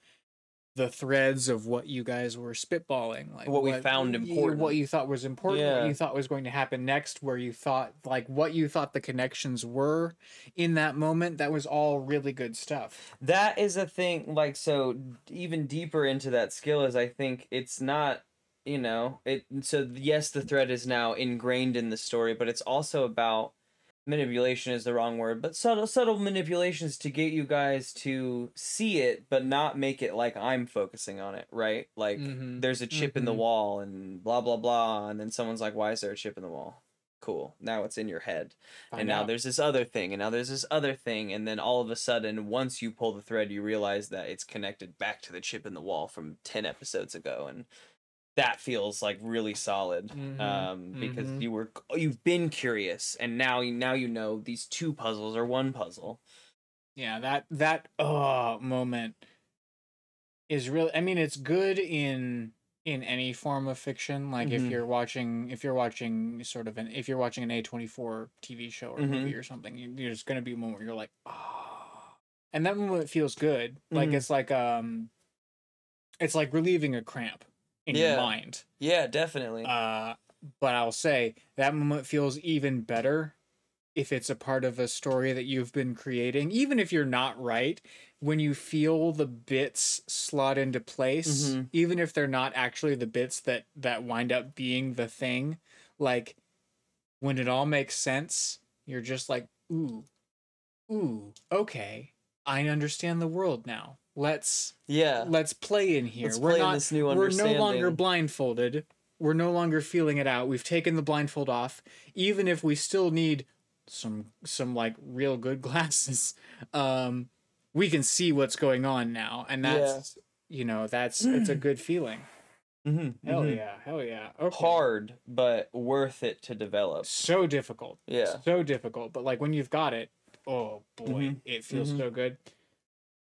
the threads of what you guys were spitballing, like What we found you- important. what you thought was important, Yeah. what you thought was going to happen next, where you thought like what you thought the connections were in that moment. That was all really good stuff. that is a thing like so even deeper into that skill is i think it's not you know it so yes the thread is now ingrained in the story but it's also about manipulation is the wrong word but subtle subtle manipulations to get you guys to see it but not make it like i'm focusing on it right? Like Mhm, there's a chip in the mhm. wall and blah blah blah and then someone's like why is there a chip in the wall? Cool. Now it's in your head. Find and now there's this other thing and now there's this other thing and then all of a sudden once you pull the thread you realize that it's connected back to the chip in the wall from 10 episodes ago and that feels like really solid Mhm, um because mhm. you were you've been curious and now you now you know these two puzzles are one puzzle yeah that that uh moment is really i mean it's good in in any form of fiction like if Mhm. you're watching if you're watching sort of an if you're watching an a24 tv show or movie Mhm. or something you, there's gonna be a moment where you're like oh and that moment feels good like Mhm. it's like um it's like relieving a cramp in Yeah. your mind yeah definitely uh, but I'll say that moment feels even better if it's a part of a story that you've been creating, even if you're not right. When you feel the bits slot into place, Mhm. even if they're not actually the bits that that wind up being the thing, like when it all makes sense, you're just like, ooh, ooh, okay, I understand the world now. Let's yeah let's play in here. Let's we're not this new we're no longer blindfolded. We're no longer feeling it out. We've taken the blindfold off. Even if we still need some some like real good glasses, um, we can see what's going on now, and that's you know that's it's a good feeling. Mm-hmm. Hell yeah, hell yeah. Okay. Hard, but worth it to develop. So difficult. Yeah. So difficult. But like when you've got it, oh boy, Mhm. it feels Mhm. so good.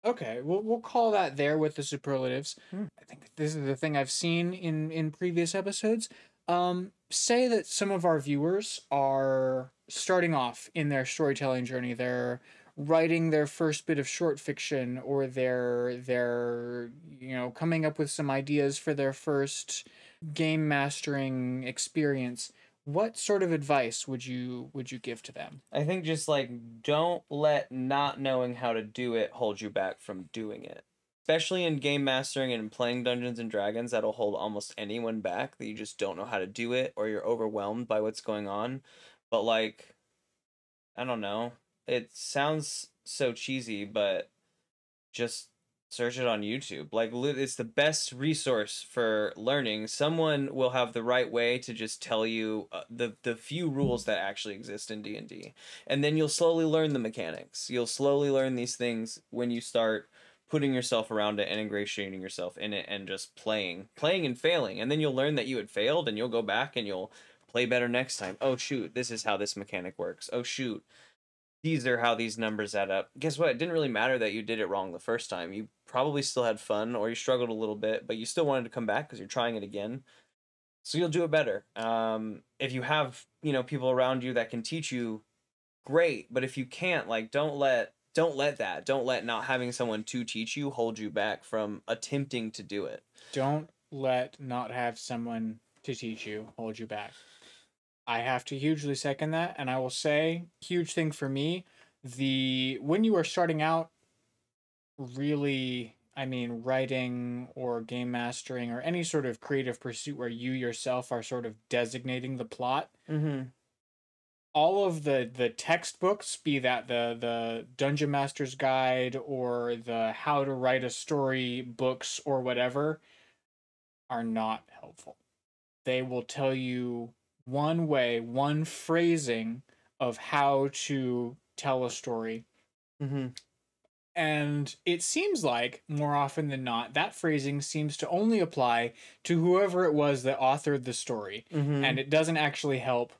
Okay, we'll we'll call that there with the superlatives. Hmm. I think this is the thing I've seen in in previous episodes. Um, say that some of our viewers are starting off in their storytelling journey. They're writing their first bit of short fiction, or they're they're you know coming up with some ideas for their first game mastering experience. What sort of advice would you would you give to them? I think just like don't let not knowing how to do it hold you back from doing it. Especially in game mastering and playing Dungeons and Dragons, that'll hold almost anyone back that you just don't know how to do it or you're overwhelmed by what's going on. But like I don't know. It sounds so cheesy, but just search it on YouTube. Like it's the best resource for learning. Someone will have the right way to just tell you uh, the the few rules that actually exist in D&D. And then you'll slowly learn the mechanics. You'll slowly learn these things when you start putting yourself around it and ingratiating yourself in it and just playing, playing and failing. And then you'll learn that you had failed and you'll go back and you'll play better next time. Oh shoot, this is how this mechanic works. Oh shoot, these are how these numbers add up. Guess what? It didn't really matter that you did it wrong the first time. You probably still had fun or you struggled a little bit, but you still wanted to come back because you're trying it again. So you'll do it better. Um, if you have, you know, people around you that can teach you, great. But if you can't, like, don't let don't let that don't let not having someone to teach you hold you back from attempting to do it. Don't let not have someone to teach you hold you back. I have to hugely second that, and I will say, huge thing for me, the when you are starting out, really, I mean, writing or game mastering or any sort of creative pursuit where you yourself are sort of designating the plot, Mm-hmm. all of the the textbooks be that the the dungeon master's guide or the how to write a story books or whatever are not helpful they will tell you one way one phrasing of how to tell a story Mm-hmm. and it seems like more often than not that phrasing seems to only apply to whoever it was that authored the story Mm-hmm. and it doesn't actually help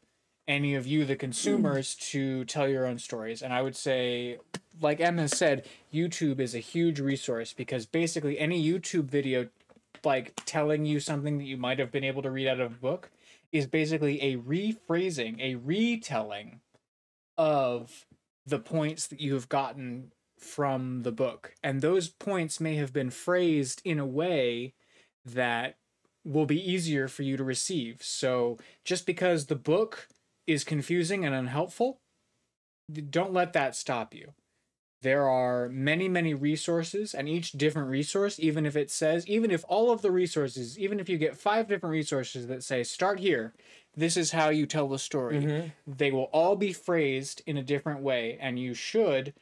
any of you the consumers to tell your own stories and i would say like emma said youtube is a huge resource because basically any youtube video like telling you something that you might have been able to read out of a book is basically a rephrasing a retelling of the points that you have gotten from the book and those points may have been phrased in a way that will be easier for you to receive. So just because the book is confusing and unhelpful, don't let that stop you. There are many, many resources, and each different resource, even if it says, even if all of the resources, even if you get five different resources that say, start here, this is how you tell the story, Mm-hmm. they will all be phrased in a different way, and you should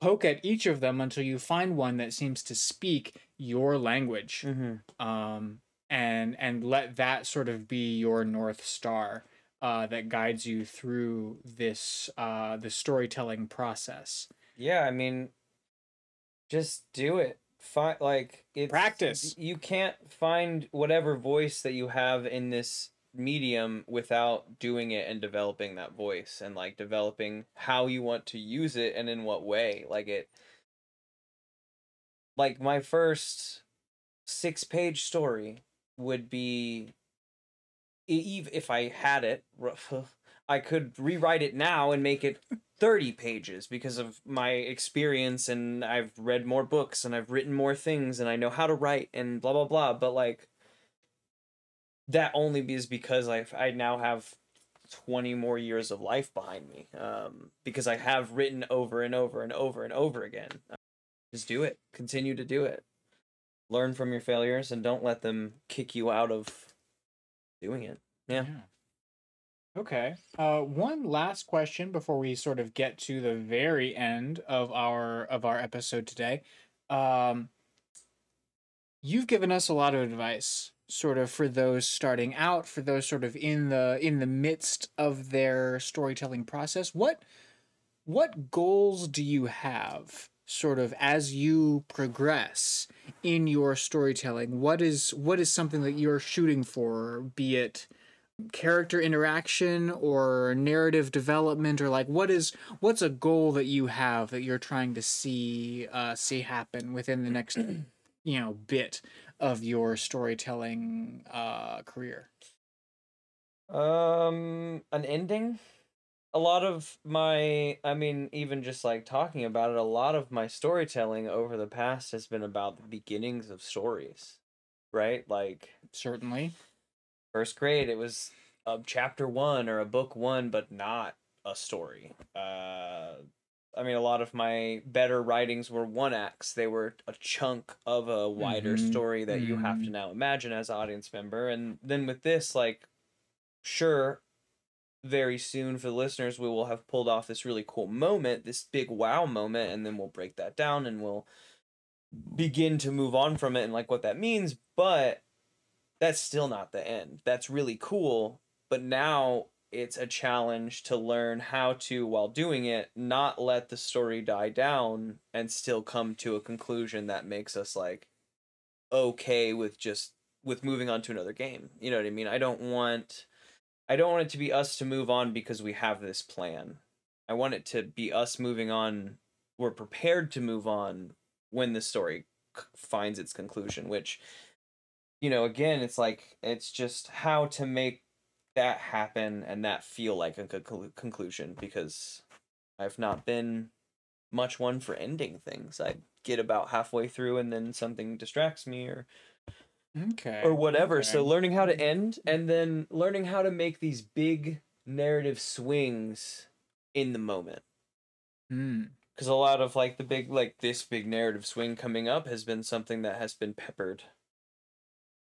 poke at each of them until you find one that seems to speak your language Mm-hmm. um, and and let that sort of be your north star uh, that guides you through this uh, the storytelling process. Yeah, I mean, just do it. Find like it's Practice. You can't find whatever voice that you have in this medium without doing it and developing that voice and like developing how you want to use it and in what way. Like it. Like my first six page story would be if I had it, I could rewrite it now and make it 30 pages because of my experience and I've read more books and I've written more things and I know how to write and blah blah blah. But like that only is because I I now have 20 more years of life behind me um because I have written over and over and over and over again. Just do it. Continue to do it. Learn from your failures and don't let them kick you out of doing it. Yeah. Okay. Uh, one last question before we sort of get to the very end of our of our episode today. Um, you've given us a lot of advice, sort of for those starting out, for those sort of in the in the midst of their storytelling process. What what goals do you have, sort of as you progress in your storytelling? What is what is something that you're shooting for? Be it character interaction or narrative development or like what is what's a goal that you have that you're trying to see uh see happen within the next you know bit of your storytelling uh career Um, an ending. A lot of my, I mean, even just like talking about it, a lot of my storytelling over the past has been about the beginnings of stories, right? Like certainly first grade, it was a chapter one or a book one, but not a story. Uh, I mean, a lot of my better writings were one acts. They were a chunk of a wider Mhm, story that you have to mhm. now imagine as audience member. And then with this, like, sure, very soon for the listeners, we will have pulled off this really cool moment, this big wow moment, and then we'll break that down and we'll begin to move on from it and like what that means. But that's still not the end. That's really cool. But now it's a challenge to learn how to, while doing it, not let the story die down and still come to a conclusion that makes us like okay with just with moving on to another game. You know what I mean? I don't want I don't want it to be us to move on because we have this plan. I want it to be us moving on. We're prepared to move on when the story finds its conclusion, which you know, again, it's like it's just how to make that happen and that feel like a conclu- conclusion because I've not been much one for ending things. I get about halfway through and then something distracts me or okay or whatever. So learning how to end and then learning how to make these big narrative swings in the moment. Hmm. Because a lot of like the big like this big narrative swing coming up has been something that has been peppered.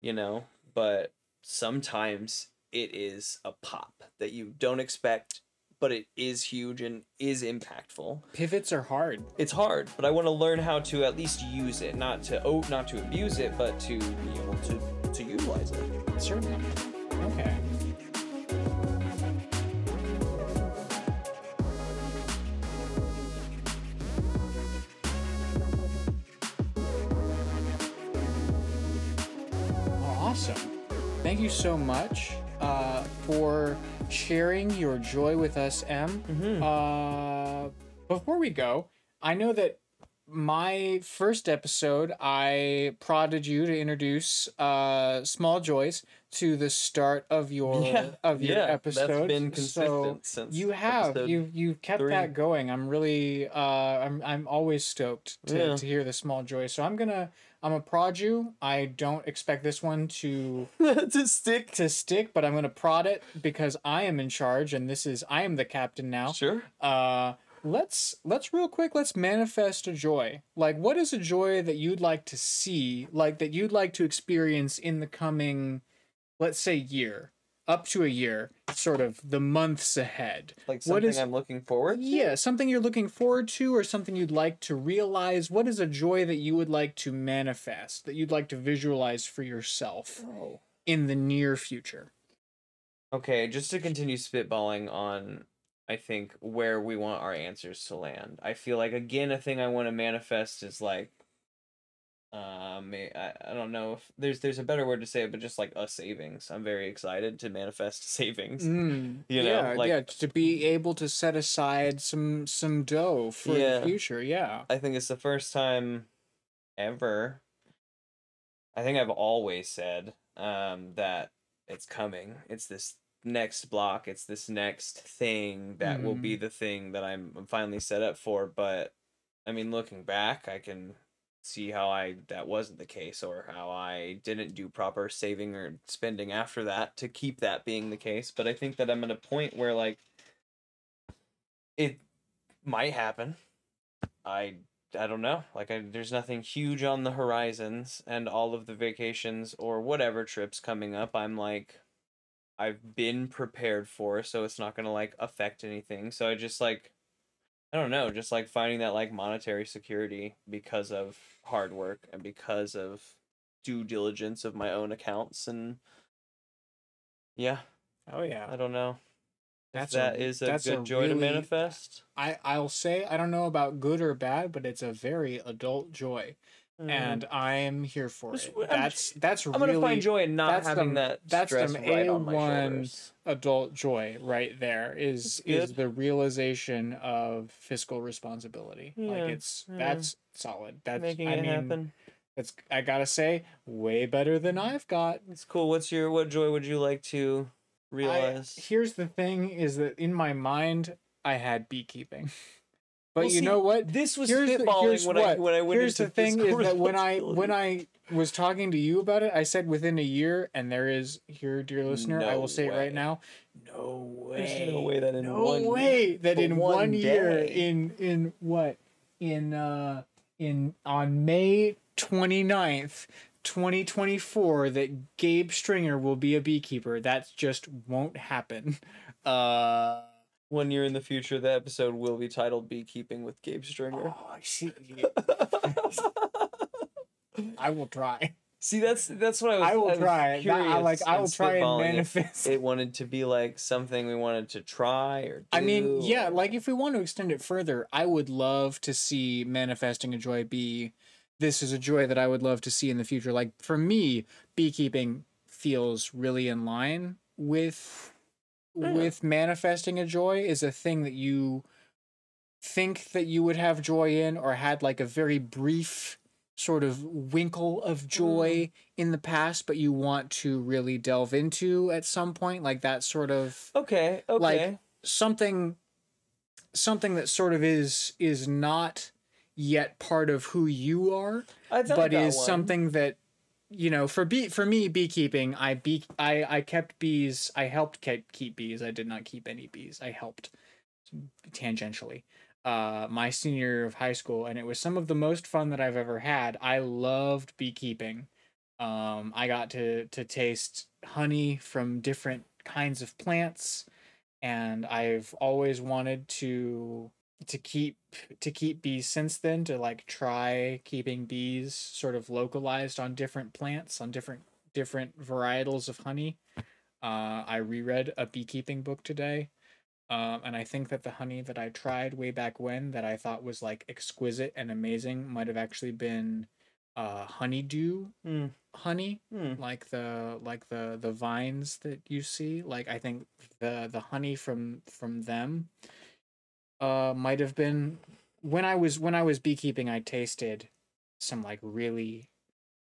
You know, but sometimes it is a pop that you don't expect, but it is huge and is impactful. pivots are hard It's hard, but I want to learn how to at least use it, not to oh, not to abuse it, but to be able to to utilize it. certainly okay so much uh, for sharing your joy with us, M. Mm-hmm. Uh, before we go, I know that my first episode, I prodded you to introduce uh, Small Joys to the start of your of your episode. That's been So consistent since you have you you kept three. that going. I'm really uh I'm I'm always stoked to, Yeah. to hear the small Joys. So I'm gonna I'm gonna prod you. I don't expect this one to to stick. to stick, but I'm gonna prod it because I am in charge and this is I am the captain now. Sure. Uh let's let's real quick let's manifest a joy. Like what is a joy that you'd like to see, like that you'd like to experience in the coming let's say year, up to a year, sort of the months ahead. Like What something is- I'm looking forward. to? Yeah, something you're looking forward to or something you'd like to realize. What is a joy that you would like to manifest, that you'd like to visualize for yourself Oh. in the near future? Okay, just to continue spitballing on, I think where we want our answers to land. I feel like again a thing I want to manifest is like, um, I I don't know if there's there's a better word to say it, but just like a savings. I'm very excited to manifest savings. Mm, You know, yeah, like- yeah, to be able to set aside some some dough for Yeah. the future. Yeah. I think it's the first time ever. I think I've always said um, that it's coming. It's this next block. It's this next thing that will be the thing that I'm finally set up for. But I mean, looking back, I can see how I that wasn't the case, or how I didn't do proper saving or spending after that to keep that being the case. But I think that I'm at a point where like it might happen. I I don't know. Like I, there's nothing huge on the horizons and all of the vacations or whatever trips coming up. I'm like I've been prepared for, so it's not going to like affect anything. So I just like I don't know, just like finding that like monetary security because of hard work and because of due diligence of my own accounts and yeah, Oh yeah. I don't know. That's a- that is a that's good a joy to manifest. I I'll say I don't know about good or bad, but it's a very adult joy. Mm. and I'm here for it. I'm- That's that's I'm really gonna find joy in not that's having some- that that's stress right on my A1 shoulders. adult joy right there is is the realization of fiscal responsibility. Yeah, Like it's yeah. that's solid. That's Making I it mean, happen. It's I gotta say way better than I've got. It's cool. What's your what joy would you like to I, realize? here's the thing: is that in my mind I had beekeeping, but Well, you see, know what? this was here's the- spitballing here's when I what. when I went Here's into the thing: is that when I when. I was talking to you about it, I said within a year, and there is here, dear listener, I will say it right now, no way, There's no way that in no one way that in one one, year, in in what, in uh, in on May 29th, 2024, that Gabe Stringer will be a beekeeper. That just won't happen. Uh. One year in the future, the episode will be titled "Beekeeping with Gabe Stringer." Oh, I see. I will try. See, that's that's what I was. I will was try. That- I curious like. I will try and spitballing it. It wanted to be like something we wanted to try or. Do, I mean, yeah, like if we want to extend it further, I would love to see manifesting a joy be. This is a joy that I would love to see in the future. Like for me, beekeeping feels really in line with With manifesting a joy is a thing that you think that you would have joy in or had like a very brief sort of winkle of mm. joy in the past but you want to really delve into at some point like that sort of Okay. Okay. like something something that sort of is is not yet part of who you are I but is one. something that you know for bee for me beekeeping i bee i i kept bees i helped keep, keep bees i did not keep any bees i helped tangentially uh my senior year of high school and it was some of the most fun that i've ever had. I loved beekeeping. Um i got to to taste honey from different kinds of plants and i've always wanted to to keep to keep bees since then to like try keeping bees sort of localized on different plants on different different varietals of honey uh, i reread a beekeeping book today um, and i think that the honey that i tried way back when that i thought was like exquisite and amazing might have actually been uh, honeydew Hmm. honey Hmm. like the like the the vines that you see like i think the the honey from from them uh might have been when i was when i was beekeeping i tasted some like really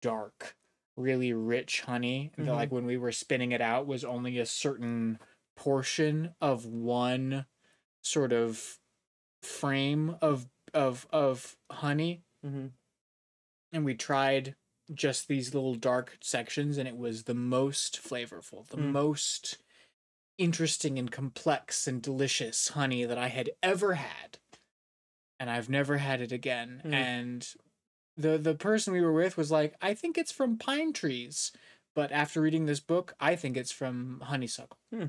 dark really rich honey that Mhm. like when we were spinning it out was only a certain portion of one sort of frame of of of honey Mhm. and we tried just these little dark sections and it was the most flavorful the Mm. most interesting and complex and delicious honey that i had ever had and i've never had it again Mm. and the the person we were with was like i think it's from pine trees but after reading this book i think it's from honeysuckle Hmm.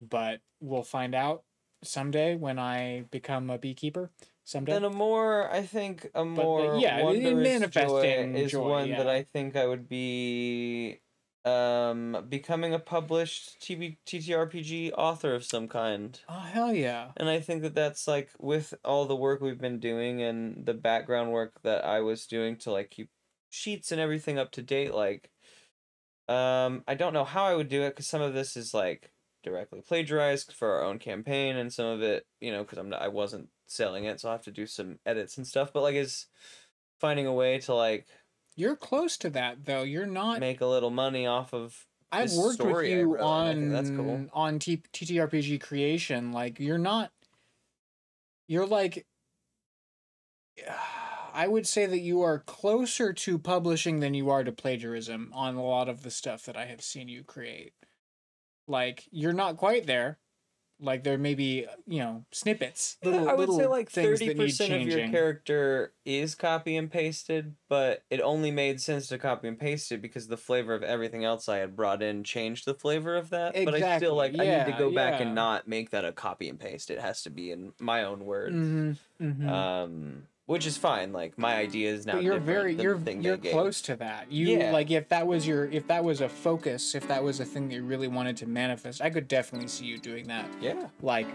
but we'll find out someday when i become a beekeeper someday Then a more, I think, a more yeah, in wondrous manifesting joy is joy, one that. I think I would be um becoming a published TB- TTRPG author of some kind. oh hell yeah And I think that that's like with all the work we've been doing and the background work that I was doing to like keep sheets and everything up to date like um I don't know how I would do it cuz some of this is like directly plagiarized for our own campaign and some of it, you know, cuz I'm not, I wasn't selling it, so I have to do some edits and stuff, but like is finding a way to like You're close to that though. You're not. make a little money off of I've worked with you wrote, and I on that's cool. on T- TTRPG creation. Like you're not. You're like. I would say that you are closer to publishing than you are to plagiarism on a lot of the stuff that I have seen you create. Like you're not quite there. Like there may be you know snippets. Little, I would say like thirty percent of your character is copy and pasted, but it only made sense to copy and paste it because the flavor of everything else I had brought in changed the flavor of that. Exactly. But I still like I need to go back and not make that a copy and paste. It has to be in my own words. Mhm, mhm. Um, which is fine. Like my idea is now. but you're very you're thing you're close to that you Yeah. like if that was your if that was a focus if that was a thing that you really wanted to manifest i could definitely see you doing that Yeah. like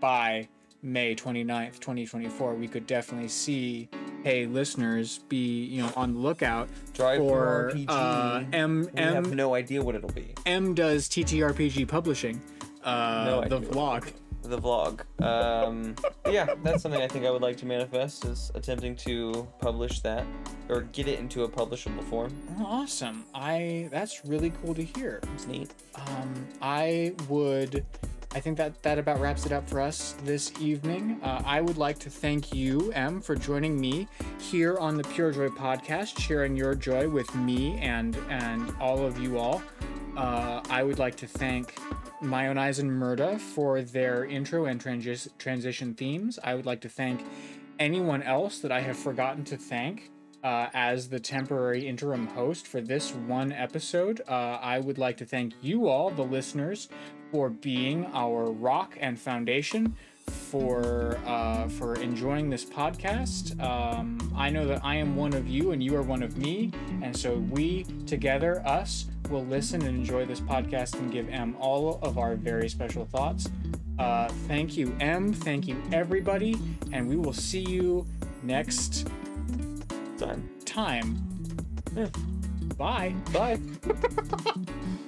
by May 29th, 2024, we could definitely see, hey, listeners, be you know on the lookout Drive for RPG. uh, M we have no idea what it'll be. M does TTRPG publishing, uh, No the vlog. The vlog. Um, yeah, that's something I think I would like to manifest is attempting to publish that or get it into a publishable form. Awesome! I that's really cool to hear. It's neat. Um, I would. I think that that about wraps it up for us this evening. Uh, I would like to thank you, M, for joining me here on the Pure Joy podcast, sharing your joy with me and and all of you all. Uh, I would like to thank MioWnize and Merda for their intro and transi- transition themes. I would like to thank anyone else that I have forgotten to thank uh, as the temporary interim host for this one episode. Uh, I would like to thank you all, the listeners, for being our rock and foundation. For uh, for enjoying this podcast, um, I know that I am one of you and you are one of me, and so we together, us, will listen and enjoy this podcast and give M all of our very special thoughts. Uh, thank you, M. Thank you, everybody, and we will see you next Done. time. Bye. Bye.